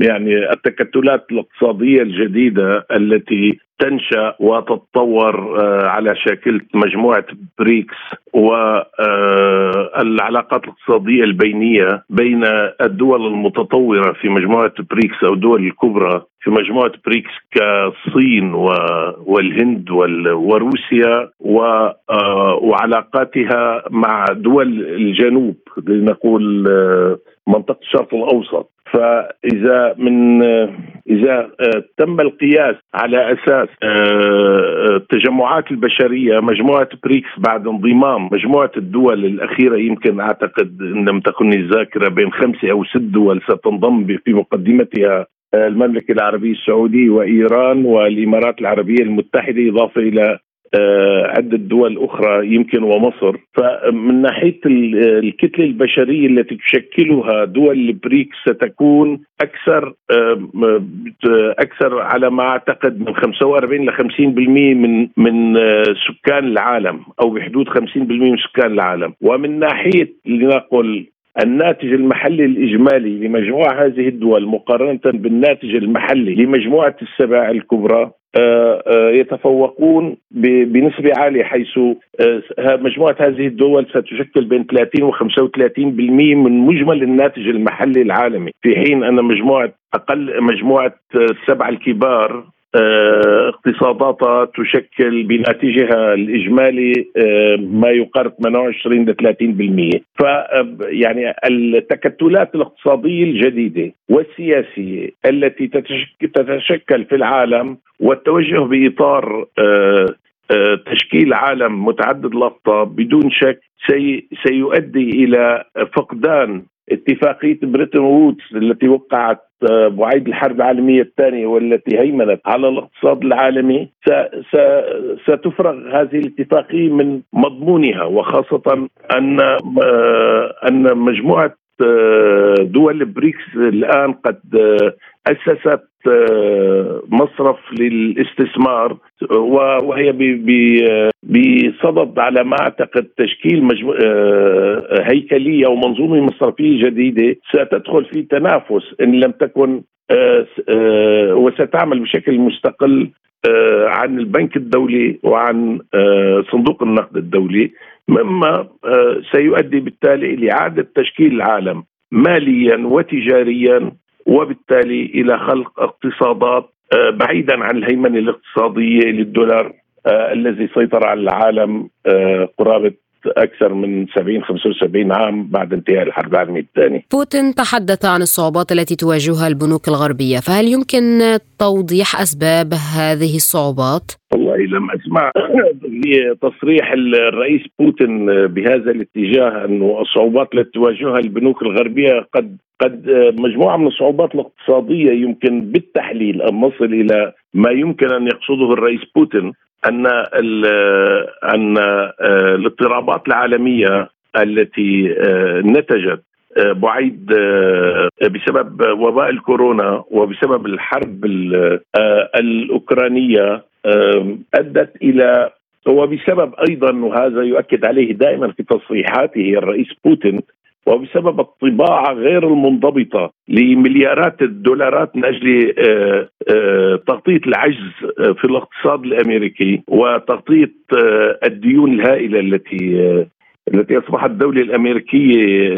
يعني التكتلات الاقتصادية الجديدة التي تنشأ وتتطور آه، على شاكله مجموعة بريكس والعلاقات الاقتصادية البينية بين الدول المتطورة في مجموعة بريكس أو الدول الكبرى. في مجموعة بريكس كالصين والهند وروسيا آه، وعلاقاتها مع دول الجنوب لنقول آه، منطقة الشرق الأوسط. فإذا من إذا آه، تم القياس على أساس التجمعات آه، البشرية مجموعة بريكس بعد انضمام مجموعة الدول الأخيرة يمكن أعتقد إن لم تكن الذاكرة بين خمسه أو ست دول ستنضم في مقدمتها آه، المملكة العربية السعودية وإيران والإمارات العربية المتحدة إضافة إلى آه، عدة دول أخرى يمكن ومصر. فمن ناحية الكتلة البشرية التي تشكلها دول البريكس ستكون أكثر أكثر على ما أعتقد من 45 ل 50% من من آه، سكان العالم أو بحدود 50% من سكان العالم. ومن ناحية لنقل الناتج المحلي الإجمالي لمجموعة هذه الدول مقارنة بالناتج المحلي لمجموعة السبع الكبرى آه، آه، يتفوقون بنسبة عالية حيث آه، مجموعة هذه الدول ستشكل بين 30 و 35% من مجمل الناتج المحلي العالمي. في حين أن مجموعة أقل مجموعة السبع الكبار آه، اقتصاداتها تشكل بناتجها الإجمالي آه، ما يقارب 28 ل 30% ف يعني التكتلات الاقتصادية الجديدة والسياسية التي تتشكل في العالم والتوجه بإطار آه، تشكيل عالم متعدد الاقطاب بدون شك سيؤدي إلى فقدان اتفاقية بريتون وودز التي وقعت بعيد الحرب العالمية الثانية والتي هيمنت على الاقتصاد العالمي ستفرغ هذه الاتفاقية من مضمونها وخاصة أن آه، أن مجموعة دول بريكس الآن قد آه، اسست مصرف للاستثمار وهي بصدد على ما أعتقد تشكيل هيكلية ومنظومة مصرفية جديدة. ستدخل في تنافس إن لم تكن وستعمل بشكل مستقل عن البنك الدولي وعن صندوق النقد الدولي. مما آه، سيؤدي بالتالي لإعادة تشكيل العالم ماليا وتجاريا وبالتالي إلى خلق اقتصادات آه، بعيدا عن الهيمنة الاقتصادية للدولار آه، الذي سيطر على العالم قرابة أكثر من 70 75 عام بعد انتهاء الحرب العالمية الثانية. بوتين تحدث عن الصعوبات التي تواجهها البنوك الغربية، فهل يمكن توضيح أسباب هذه الصعوبات؟ والله لم أسمع تصريح الرئيس بوتين بهذا الاتجاه انه الصعوبات التي تواجهها البنوك الغربية قد قد مجموعة من الصعوبات الاقتصادية يمكن بالتحليل أن نصل إلى ما يمكن أن يقصده الرئيس بوتين أن أن الاضطرابات العالمية التي نتجت بعيد بسبب وباء الكورونا وبسبب الحرب الأوكرانية أدت إلى وبسبب أيضا وهذا يؤكد عليه دائما في تصريحاته الرئيس بوتين وبسبب الطباعة غير المنضبطة لمليارات الدولارات من أجل آه، آه، تغطية العجز آه، في الاقتصاد الأمريكي وتغطية الديون الهائلة التي التي أصبحت الدولة الأمريكية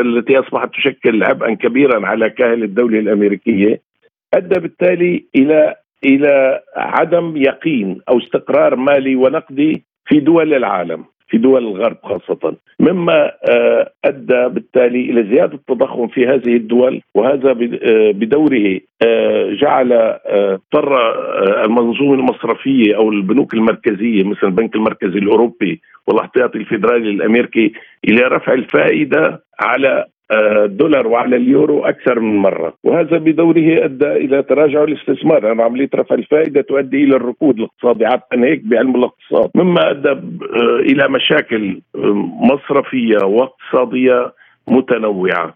التي أصبحت تشكل عبئا كبيرا على كاهل الدولة الأمريكية أدى بالتالي إلى إلى عدم يقين أو استقرار مالي ونقدي في دول العالم. في دول الغرب خاصة. مما آه، أدى بالتالي إلى زيادة التضخم في هذه الدول وهذا آه، بدوره آه، جعل اضطر المنظومة المصرفية أو البنوك المركزية مثل البنك المركزي الأوروبي والاحتياطي الفيدرالي الأمريكي إلى رفع الفائدة على الدولار وعلى اليورو أكثر من مرة، وهذا بدوره أدى إلى تراجع الاستثمار، لأن يعني عمليه رفع الفائدة تؤدي إلى الركود الاقتصادي. عاده هيك بعلم الاقتصاد، مما أدى إلى مشاكل مصرفية واقتصادية متنوعة.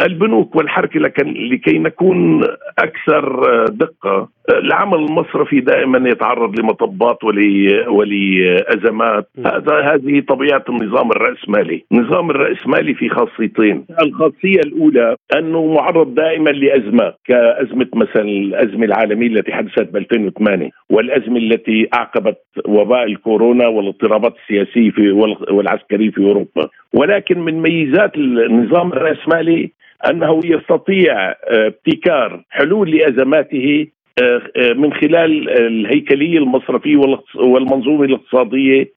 البنوك والحركة لكي نكون أكثر دقة العمل المصرفي دائما يتعرض لمطبات ولي ولازمات هذا هذه طبيعة النظام الرأسمالي. النظام الرأسمالي في خاصيتين. الخاصية الأولى أنه معرض دائما لازمات كأزمة مثلا الأزمة العالمية التي حدثت ب 2008 والأزمة التي أعقبت وباء الكورونا والاضطرابات السياسية في والعسكرية في أوروبا. ولكن من ميزات النظام الراسمالي أنه يستطيع آه، ابتكار حلول لأزماته آه، آه، من خلال الهيكليه المصرفيه والمنظومة الاقتصادية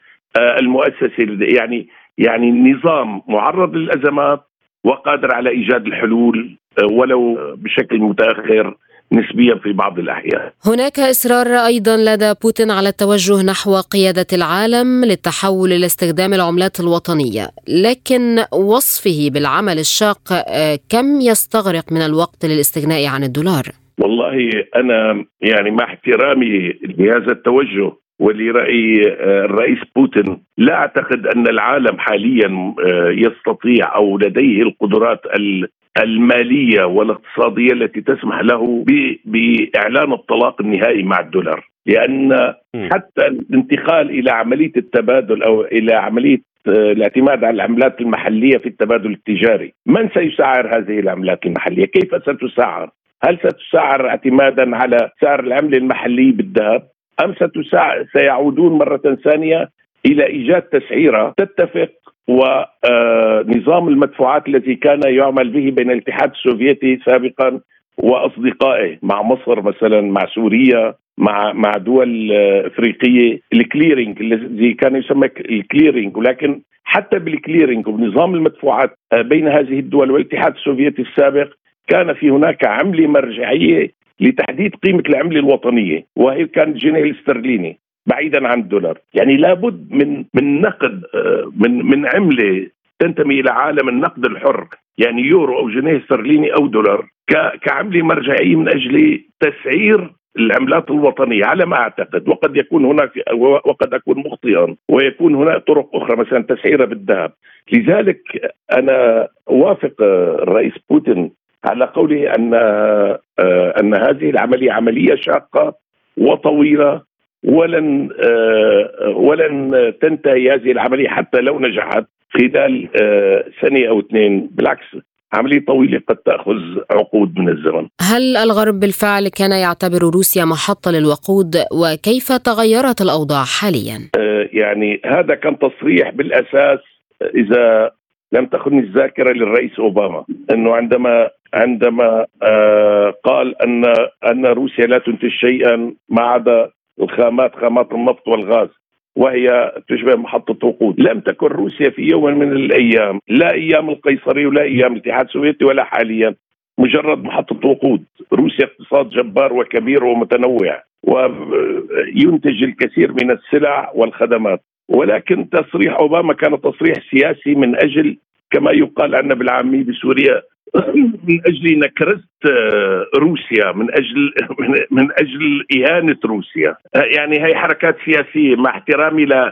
المؤسسة. يعني يعني نظام معرض للأزمات وقادر على إيجاد الحلول ولو بشكل متأخر. نسبيا في بعض الأحيان. هناك إصرار أيضا لدى بوتين على التوجه نحو قيادة العالم للتحول إلى استخدام العملات الوطنية، لكن وصفه بالعمل الشاق آه، كم يستغرق من الوقت للاستغناء عن الدولار؟ والله أنا يعني مع احترامي لهذا التوجه ولرأي آه، الرئيس بوتين لا أعتقد أن العالم حاليا آه، يستطيع أو لديه القدرات المالية والاقتصادية التي تسمح له بإعلان الطلاق النهائي مع الدولار لأن حتى الانتقال إلى عملية التبادل أو إلى عملية آه، الاعتماد على العملات المحلية في التبادل التجاري، من سيسعر هذه العملات المحلية؟ كيف ستسعر؟ هل ستسعر اعتمادا على سعر العملة المحلية بالذهب؟ ستسعر سيعودون مرة ثانية إلى إيجاد تسعيرة تتفق ونظام المدفوعات الذي كان يعمل به بين الاتحاد السوفيتي سابقا وأصدقائه مع مصر مثلا مع سوريا مع مع دول أفريقية. ال clearing الذي كان يسمى ال clearing ولكن حتى بال clearing وبنظام المدفوعات بين هذه الدول والاتحاد السوفيتي السابق كان في هناك عملة مرجعية لتحديد قيمة العملة الوطنية وهي كانت الجنيه الاسترليني بعيدا عن الدولار. يعني لابد من من نقد آه، من من عملة تنتمي إلى عالم النقد الحر يعني يورو أو جنيه استرليني أو دولار كعملة مرجعية من أجل تسعير العملات الوطنية. على ما أعتقد وقد يكون هناك وقد أكون مخطئا ويكون هناك طرق أخرى مثلا تسعيرها بالذهب. لذلك أنا أوافق الرئيس بوتين على قوله أن آه، أن هذه العملية عملية شاقة وطويلة ولن آه، ولن تنتهي هذه العملية حتى لو نجحت خلال آه، سنة أو اثنين. بالعكس عملية طويلة قد تأخذ عقود من الزمن. هل الغرب بالفعل كان يعتبر روسيا محطة للوقود؟ وكيف تغيرت الأوضاع حاليا؟ آه، يعني هذا كان تصريح بالأساس إذا لم تخن الذاكرة للرئيس أوباما أنه عندما عندما قال أن أن روسيا لا تنتج شيئا ما عدا الخامات خامات النفط والغاز وهي تشبه محطة وقود لم تكن روسيا في يوم من الأيام لا أيام القيصري ولا أيام الاتحاد السوفيتي ولا حاليا مجرد محطة وقود روسيا اقتصاد جبار وكبير ومتنوع وينتج الكثير من السلع والخدمات. ولكن تصريح أوباما كان تصريح سياسي من أجل كما يقال عندنا بالعامية بسوريا من أجل نكرست روسيا من أجل من أجل إهانة روسيا. يعني هي حركات سياسية مع احترامي ل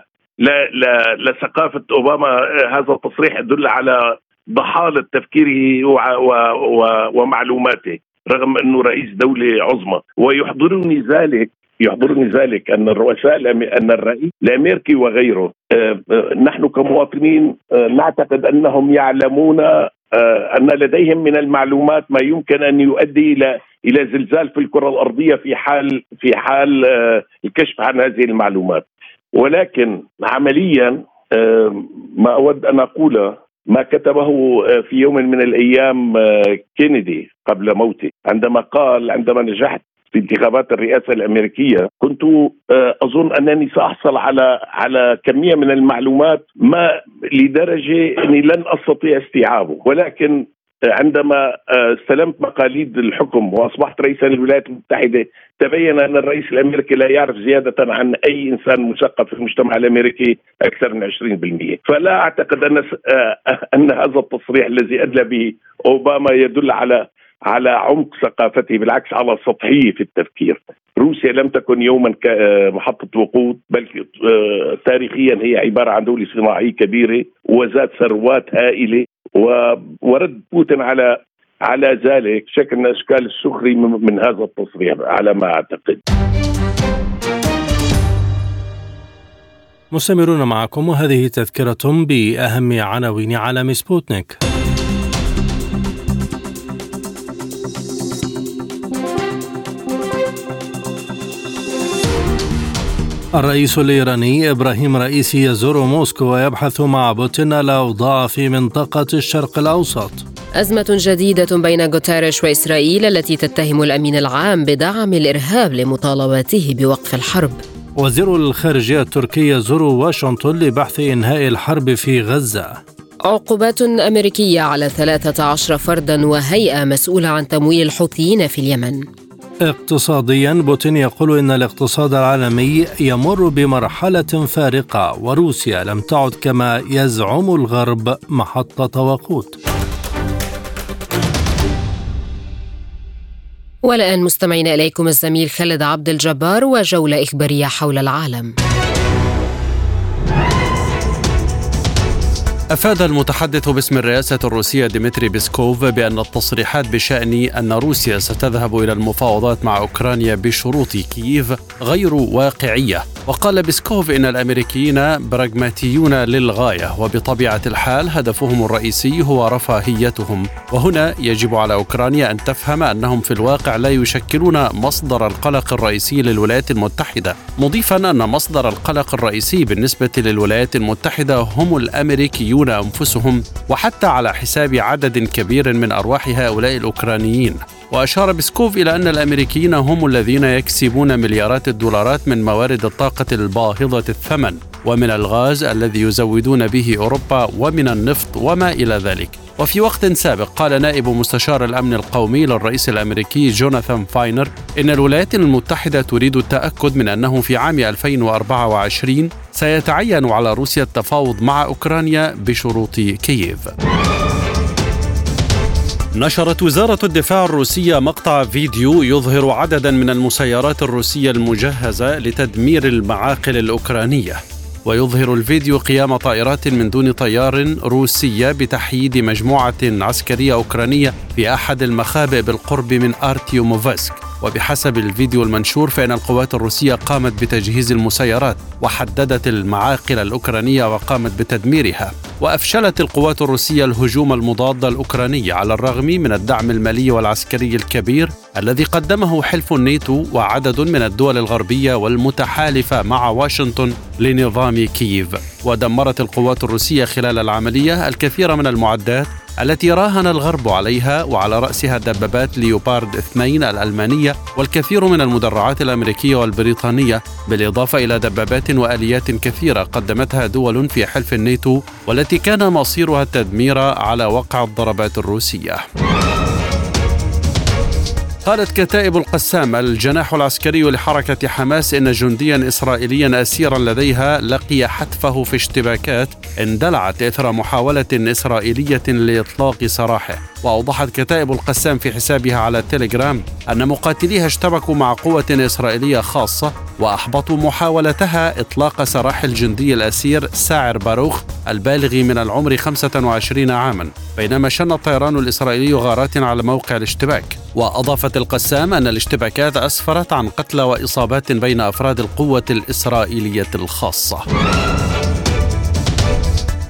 لثقافة أوباما هذا التصريح يدل على ضحالة تفكيره ومعلوماته رغم أنه رئيس دولة عظمى. ويحضرني ذلك يحضرني ذلك أن الرؤساء أن الرئيس الأمريكي وغيره آه، آه، نحن كمواطنين آه، نعتقد أنهم يعلمون أن لديهم من المعلومات ما يمكن أن يؤدي إلى إلى زلزال في الكرة الأرضية في حال في حال الكشف عن هذه المعلومات. ولكن عمليا ما أود أن اقوله ما كتبه في يوم من الأيام كينيدي قبل موته عندما قال عندما نجحت في انتخابات الرئاسة الأمريكية كنت آه، أظن أنني سأحصل على على كمية من المعلومات ما لدرجة إني لن أستطيع استيعابه. ولكن عندما آه، استلمت مقاليد الحكم وأصبحت رئيسا للولايات المتحدة تبين أن الرئيس الأمريكي لا يعرف زيادة عن أي إنسان مثقف في المجتمع الأمريكي أكثر من 20% فلا أعتقد أن آه، أن هذا التصريح الذي أدلى به أوباما يدل على على عمق ثقافته بالعكس على سطحية في التفكير روسيا لم تكن يوما محطة وقود بل آه، تاريخيا هي عبارة عن دولة صناعية كبيرة وذات ثروات هائلة ورد بوتين على على ذلك شكل من أشكال السخري من هذا التصريح على ما أعتقد. مستمرون معكم وهذه تذكرة بأهم عناوين عالم سبوتنيك. الرئيس الإيراني إبراهيم رئيسي يزور موسكو ويبحث مع بوتين الأوضاع في منطقة الشرق الأوسط. أزمة جديدة بين غوتيريش وإسرائيل التي تتهم الأمين العام بدعم الإرهاب لمطالبته بوقف الحرب. وزير الخارجية التركي يزور واشنطن لبحث إنهاء الحرب في غزة. عقوبات أمريكية على 13 فردا وهيئة مسؤولة عن تمويل الحوثيين في اليمن. اقتصاديا بوتين يقول إن الاقتصاد العالمي يمر بمرحلة فارقة وروسيا لم تعد كما يزعم الغرب محطه وقود والآن مستمعين إليكم الزميل خالد عبد الجبار وجولة إخبارية حول العالم. أفاد المتحدث باسم الرئاسة الروسية ديمتري بيسكوف بأن التصريحات بشأن أن روسيا ستذهب إلى المفاوضات مع أوكرانيا بشروط كييف غير واقعية. وقال بيسكوف إن الأمريكيين براغماتيون للغاية وبطبيعة الحال هدفهم الرئيسي هو رفاهيتهم. وهنا يجب على أوكرانيا أن تفهم أنهم في الواقع لا يشكلون مصدر القلق الرئيسي للولايات المتحدة. مضيفا أن مصدر القلق الرئيسي بالنسبة للولايات المتحدة هم الأمريكيون يقتلون أنفسهم وحتى على حساب عدد كبير من أرواح هؤلاء الأوكرانيين. وأشار بسكوف إلى أن الأمريكيين هم الذين يكسبون مليارات الدولارات من موارد الطاقة الباهظة الثمن ومن الغاز الذي يزودون به أوروبا ومن النفط وما إلى ذلك وفي وقت سابق قال نائب مستشار الأمن القومي للرئيس الأمريكي جوناثان فاينر إن الولايات المتحدة تريد التأكد من أنه في عام 2024 سيتعين على روسيا التفاوض مع أوكرانيا بشروط كييف. نشرت وزارة الدفاع الروسية مقطع فيديو يظهر عددا من المسيرات الروسية المجهزة لتدمير المعاقل الأوكرانية. ويظهر الفيديو قيام طائرات من دون طيار روسية بتحييد مجموعة عسكرية أوكرانية في أحد المخابئ بالقرب من أرتيوموفسك. وبحسب الفيديو المنشور فإن القوات الروسية قامت بتجهيز المسيرات وحددت المعاقل الأوكرانية وقامت بتدميرها. وأفشلت القوات الروسية الهجوم المضاد الأوكراني على الرغم من الدعم المالي والعسكري الكبير الذي قدمه حلف الناتو وعدد من الدول الغربية والمتحالفة مع واشنطن لنظام كييف. ودمرت القوات الروسية خلال العملية الكثير من المعدات التي راهن الغرب عليها وعلى رأسها دبابات ليوبارد 2 الألمانية والكثير من المدرعات الأمريكية والبريطانية بالإضافة إلى دبابات وآليات كثيرة قدمتها دول في حلف الناتو والتي كان مصيرها التدمير على وقع الضربات الروسية. قالت كتائب القسام الجناح العسكري لحركة حماس إن جنديا إسرائيليا أسيرا لديها لقي حتفه في اشتباكات اندلعت إثر محاولة إسرائيلية لإطلاق سراحه. وأوضحت كتائب القسام في حسابها على التليجرام أن مقاتليها اشتبكوا مع قوة إسرائيلية خاصة وأحبطوا محاولتها إطلاق سراح الجندي الأسير ساعر باروخ البالغ من العمر 25 عاما بينما شن الطيران الإسرائيلي غارات على موقع الاشتباك. وأضافت القسام أن الاشتباكات أسفرت عن قتلى وإصابات بين أفراد القوة الإسرائيلية الخاصة.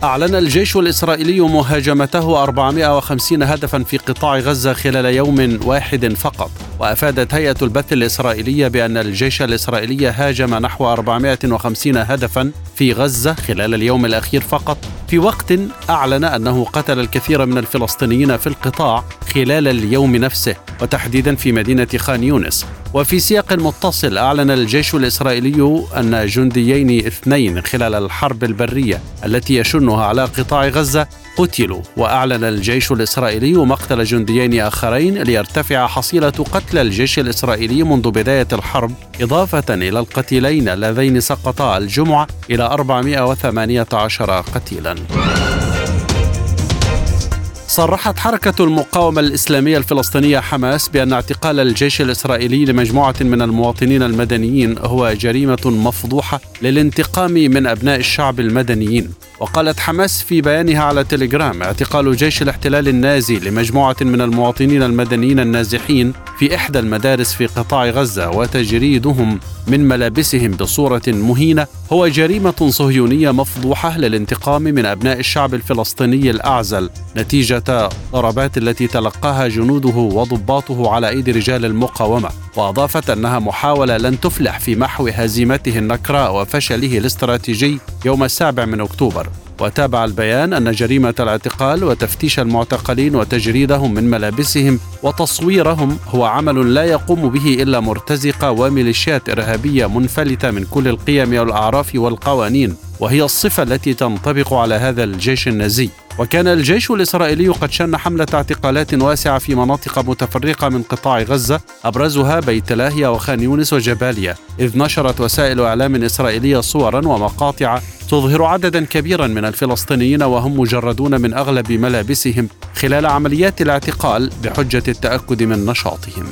أعلن الجيش الإسرائيلي مهاجمته 450 هدفا في قطاع غزة خلال يوم واحد فقط. وأفادت هيئة البث الإسرائيلية بأن الجيش الإسرائيلي هاجم نحو 450 هدفا في غزة خلال اليوم الأخير فقط. في وقت أعلن أنه قتل الكثير من الفلسطينيين في القطاع خلال اليوم نفسه وتحديدا في مدينة خان يونس. وفي سياق متصل أعلن الجيش الإسرائيلي أن جنديين اثنين خلال الحرب البرية التي يشنها على قطاع غزة قتلوا وأعلن الجيش الإسرائيلي مقتل جنديين آخرين ليرتفع حصيلة قتلى الجيش الإسرائيلي منذ بداية الحرب إضافة إلى القتيلين اللذين سقطا الجمعة إلى 418 قتيلا. صرحت حركة المقاومة الإسلامية الفلسطينية حماس بأن اعتقال الجيش الإسرائيلي لمجموعة من المواطنين المدنيين هو جريمة مفضوحة للانتقام من أبناء الشعب المدنيين. وقالت حماس في بيانها على تليجرام اعتقال جيش الاحتلال النازي لمجموعة من المواطنين المدنيين النازحين في إحدى المدارس في قطاع غزة وتجريدهم من ملابسهم بصورة مهينة. هو جريمة صهيونية مفضوحة للانتقام من أبناء الشعب الفلسطيني الأعزل نتيجة ضربات التي تلقاها جنوده وضباطه على أيدي رجال المقاومة. وأضافت أنها محاولة لن تفلح في محو هزيمته النكراء وفشله الاستراتيجي يوم السابع من أكتوبر. وتابع البيان أن جريمة الاعتقال وتفتيش المعتقلين وتجريدهم من ملابسهم وتصويرهم هو عمل لا يقوم به إلا مرتزقة وميليشيات إرهابية منفلتة من كل القيم والأعراف والقوانين وهي الصفة التي تنطبق على هذا الجيش النازي. وكان الجيش الإسرائيلي قد شن حملة اعتقالات واسعة في مناطق متفرقة من قطاع غزة أبرزها بيت لاهيا وخان يونس وجباليا إذ نشرت وسائل إعلام إسرائيلية صورا ومقاطع تظهر عددا كبيرا من الفلسطينيين وهم مجردون من أغلب ملابسهم خلال عمليات الاعتقال بحجة التأكد من نشاطهم.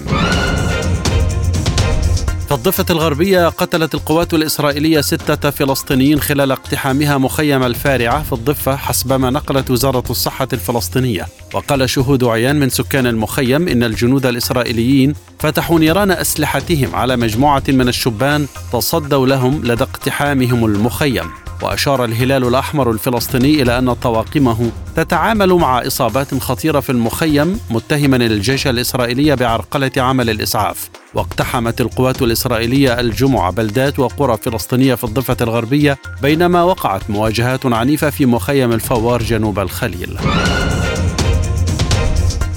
في الضفة الغربية قتلت القوات الإسرائيلية ستة فلسطينيين خلال اقتحامها مخيم الفارعة في الضفة حسب ما نقلت وزارة الصحة الفلسطينية. وقال شهود عيان من سكان المخيم إن الجنود الإسرائيليين فتحوا نيران أسلحتهم على مجموعة من الشبان تصدوا لهم لدى اقتحامهم المخيم. وأشار الهلال الأحمر الفلسطيني إلى أن طواقمه تتعامل مع إصابات خطيرة في المخيم متهما الجيش الإسرائيلي بعرقلة عمل الإسعاف. واقتحمت القوات الإسرائيلية الجمعة بلدات وقرى فلسطينية في الضفة الغربية بينما وقعت مواجهات عنيفة في مخيم الفوار جنوب الخليل.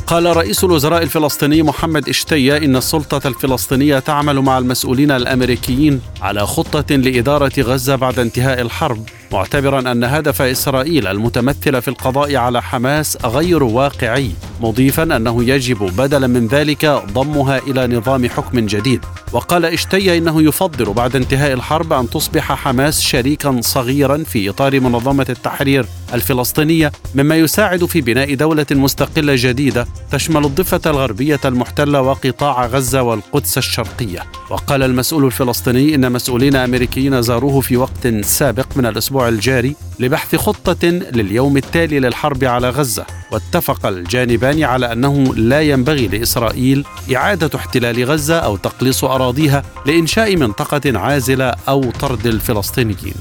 قال رئيس الوزراء الفلسطيني محمد إشتيا إن السلطة الفلسطينية تعمل مع المسؤولين الأمريكيين على خطة لإدارة غزة بعد انتهاء الحرب معتبرا أن هدف إسرائيل المتمثل في القضاء على حماس غير واقعي مضيفا أنه يجب بدلا من ذلك ضمها إلى نظام حكم جديد. وقال اشتي إنه يفضل بعد انتهاء الحرب أن تصبح حماس شريكا صغيرا في إطار منظمة التحرير الفلسطينية مما يساعد في بناء دولة مستقلة جديدة تشمل الضفة الغربية المحتلة وقطاع غزة والقدس الشرقية. وقال المسؤول الفلسطيني إن مسؤولين أمريكيين زاروه في وقت سابق من الأسبوع الجاري لبحث خطة لليوم التالي للحرب على غزة. واتفق الجانبان على أنه لا ينبغي لإسرائيل إعادة احتلال غزة أو تقليص أراضيها لإنشاء منطقة عازلة أو طرد الفلسطينيين.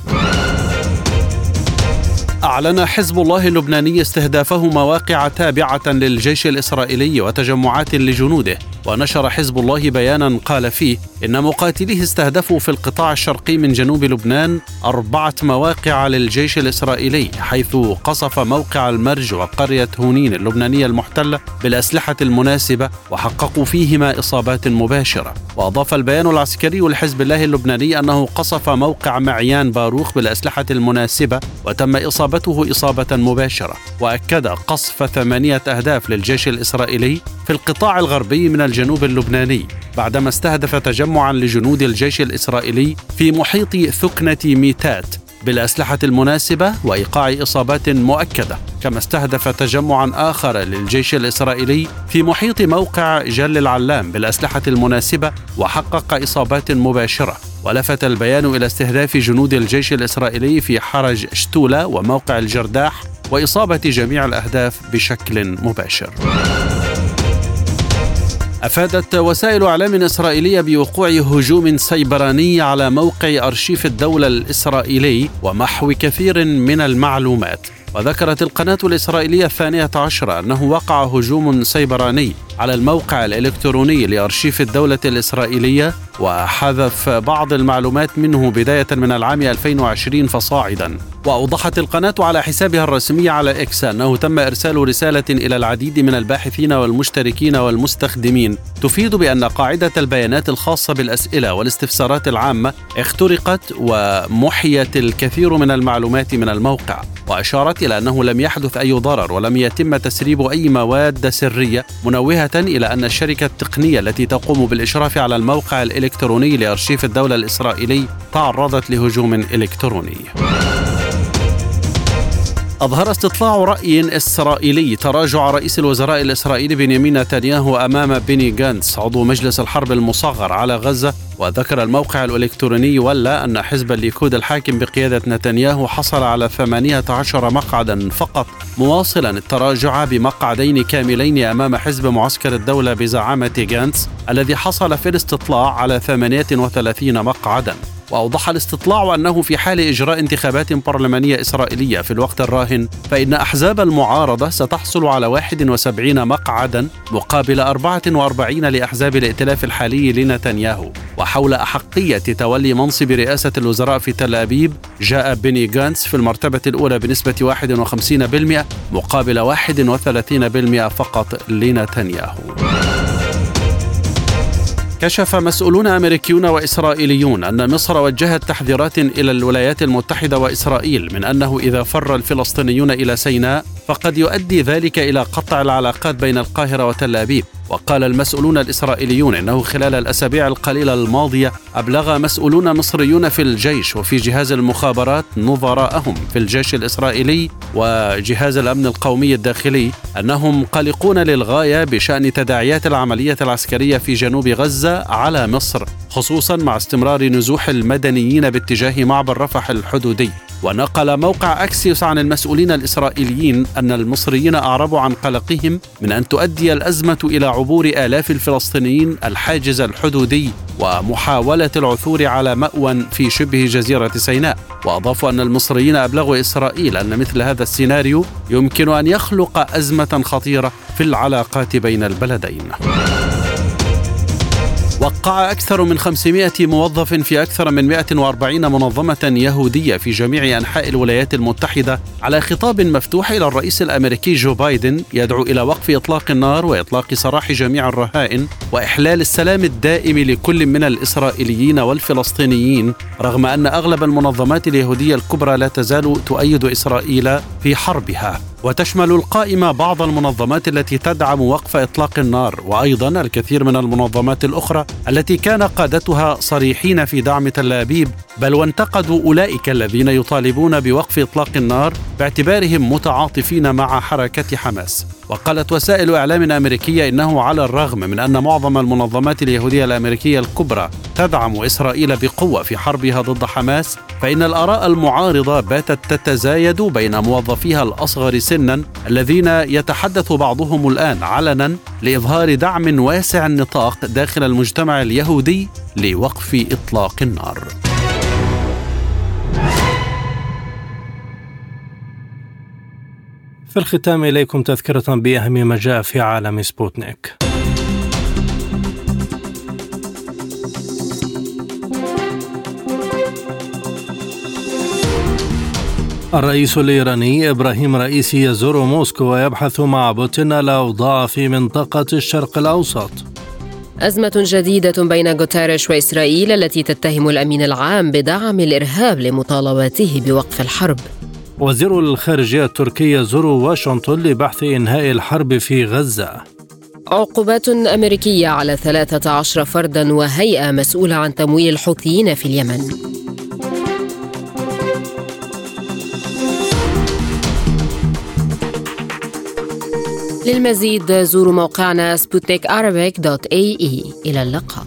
أعلن حزب الله اللبناني استهدافه مواقع تابعة للجيش الإسرائيلي وتجمعات لجنوده. ونشر حزب الله بيانا قال فيه إن مقاتليه استهدفوا في القطاع الشرقي من جنوب لبنان أربعة مواقع للجيش الإسرائيلي حيث قصف موقع المرج وقرية هونين اللبنانية المحتلة بالأسلحة المناسبة وحققوا فيهما إصابات مباشرة. وأضاف البيان العسكري لحزب الله اللبناني أنه قصف موقع معيان باروخ بالأسلحة المناسبة وتم إصابته إصابة مباشرة وأكد قصف ثمانية أهداف للجيش الإسرائيلي في القطاع الغربي من الجنوب اللبناني بعدما استهدف تجمعا لجنود الجيش الإسرائيلي في محيط ثكنة ميتات بالأسلحة المناسبة وإيقاع إصابات مؤكدة كما استهدف تجمعا آخر للجيش الإسرائيلي في محيط موقع جل العلام بالأسلحة المناسبة وحقق إصابات مباشرة. ولفت البيان إلى استهداف جنود الجيش الإسرائيلي في حرج شتولة وموقع الجرداح وإصابة جميع الأهداف بشكل مباشر. أفادت وسائل إعلام إسرائيلية بوقوع هجوم سيبراني على موقع أرشيف الدولة الإسرائيلي ومحو كثير من المعلومات. وذكرت القناة الإسرائيلية الثانية عشرة أنه وقع هجوم سيبراني على الموقع الإلكتروني لأرشيف الدولة الإسرائيلية وحذف بعض المعلومات منه بداية من العام 2020 فصاعدا. وأوضحت القناة على حسابها الرسمي على إكس أنه تم إرسال رسالة إلى العديد من الباحثين والمشتركين والمستخدمين. تفيد بأن قاعدة البيانات الخاصة بالأسئلة والاستفسارات العامة اخترقت ومحيت الكثير من المعلومات من الموقع. وأشارت إلى أنه لم يحدث أي ضرر ولم يتم تسريب أي مواد سرية منوهة إلى أن الشركة التقنية التي تقوم بالإشراف على الموقع الإلكتروني لأرشيف الدولة الإسرائيلي تعرضت لهجوم إلكتروني. أظهر استطلاع رأي إسرائيلي تراجع رئيس الوزراء الإسرائيلي بنيامين نتنياهو أمام بيني جانتس عضو مجلس الحرب المصغر على غزة وذكر الموقع الإلكتروني والا أن حزب الليكود الحاكم بقيادة نتنياهو حصل على 18 مقعدا فقط. مواصلا التراجع بمقعدين كاملين أمام حزب معسكر الدولة بزعامة جانتس الذي حصل في الاستطلاع على 38 مقعدا. وأوضح الاستطلاع أنه في حال إجراء انتخابات برلمانية إسرائيلية في الوقت الراهن فإن أحزاب المعارضة ستحصل على 71 مقعدا مقابل 44 لأحزاب الائتلاف الحالي لنتنياهو. وحول أحقية تولي منصب رئاسة الوزراء في تل أبيب جاء بيني جانتس في المرتبة الأولى بنسبة 51% مقابل 31% فقط لنتنياهو. كشف مسؤولون أمريكيون وإسرائيليون أن مصر وجهت تحذيرات إلى الولايات المتحدة وإسرائيل من أنه إذا فر الفلسطينيون إلى سيناء فقد يؤدي ذلك إلى قطع العلاقات بين القاهرة وتل أبيب. وقال المسؤولون الإسرائيليون إنه خلال الأسابيع القليلة الماضية أبلغ مسؤولون مصريون في الجيش وفي جهاز المخابرات نظراءهم في الجيش الإسرائيلي وجهاز الأمن القومي الداخلي أنهم قلقون للغاية بشأن تداعيات العملية العسكرية في جنوب غزة على مصر خصوصا مع استمرار نزوح المدنيين باتجاه معبر رفح الحدودي. ونقل موقع أكسيوس عن المسؤولين الإسرائيليين أن المصريين أعربوا عن قلقهم من أن تؤدي الأزمة إلى عبور آلاف الفلسطينيين الحاجز الحدودي ومحاولة العثور على مأوى في شبه جزيرة سيناء. وأضافوا أن المصريين أبلغوا إسرائيل أن مثل هذا السيناريو يمكن أن يخلق أزمة خطيرة في العلاقات بين البلدين. وقع أكثر من 500 موظف في أكثر من 140 منظمة يهودية في جميع أنحاء الولايات المتحدة على خطاب مفتوح إلى الرئيس الأمريكي جو بايدن يدعو إلى وقف إطلاق النار وإطلاق سراح جميع الرهائن وإحلال السلام الدائم لكل من الإسرائيليين والفلسطينيين رغم أن أغلب المنظمات اليهودية الكبرى لا تزال تؤيد إسرائيل في حربها. وتشمل القائمة بعض المنظمات التي تدعم وقف إطلاق النار وأيضا الكثير من المنظمات الأخرى التي كان قادتها صريحين في دعم تل أبيب بل وانتقدوا أولئك الذين يطالبون بوقف إطلاق النار باعتبارهم متعاطفين مع حركة حماس. وقالت وسائل إعلام أمريكية إنه على الرغم من أن معظم المنظمات اليهودية الأمريكية الكبرى تدعم إسرائيل بقوة في حربها ضد حماس فإن الآراء المعارضة باتت تتزايد بين موظفيها الأصغر سنا الذين يتحدث بعضهم الآن علنا لإظهار دعم واسع النطاق داخل المجتمع اليهودي لوقف إطلاق النار. في الختام إليكم تذكرة بأهم ما جاء في عالم سبوتنيك. الرئيس الإيراني إبراهيم رئيسي يزور موسكو ويبحث مع بوتين الأوضاع في منطقة الشرق الأوسط. أزمة جديدة بين غوتيريش وإسرائيل التي تتهم الأمين العام بدعم الإرهاب لمطالباته بوقف الحرب. وزير الخارجية التركي يزور واشنطن لبحث إنهاء الحرب في غزة. عقوبات أمريكية على 13 فردا وهيئة مسؤولة عن تمويل الحوثيين في اليمن. للمزيد زوروا موقعنا سبوتنيك إلى اللقاء.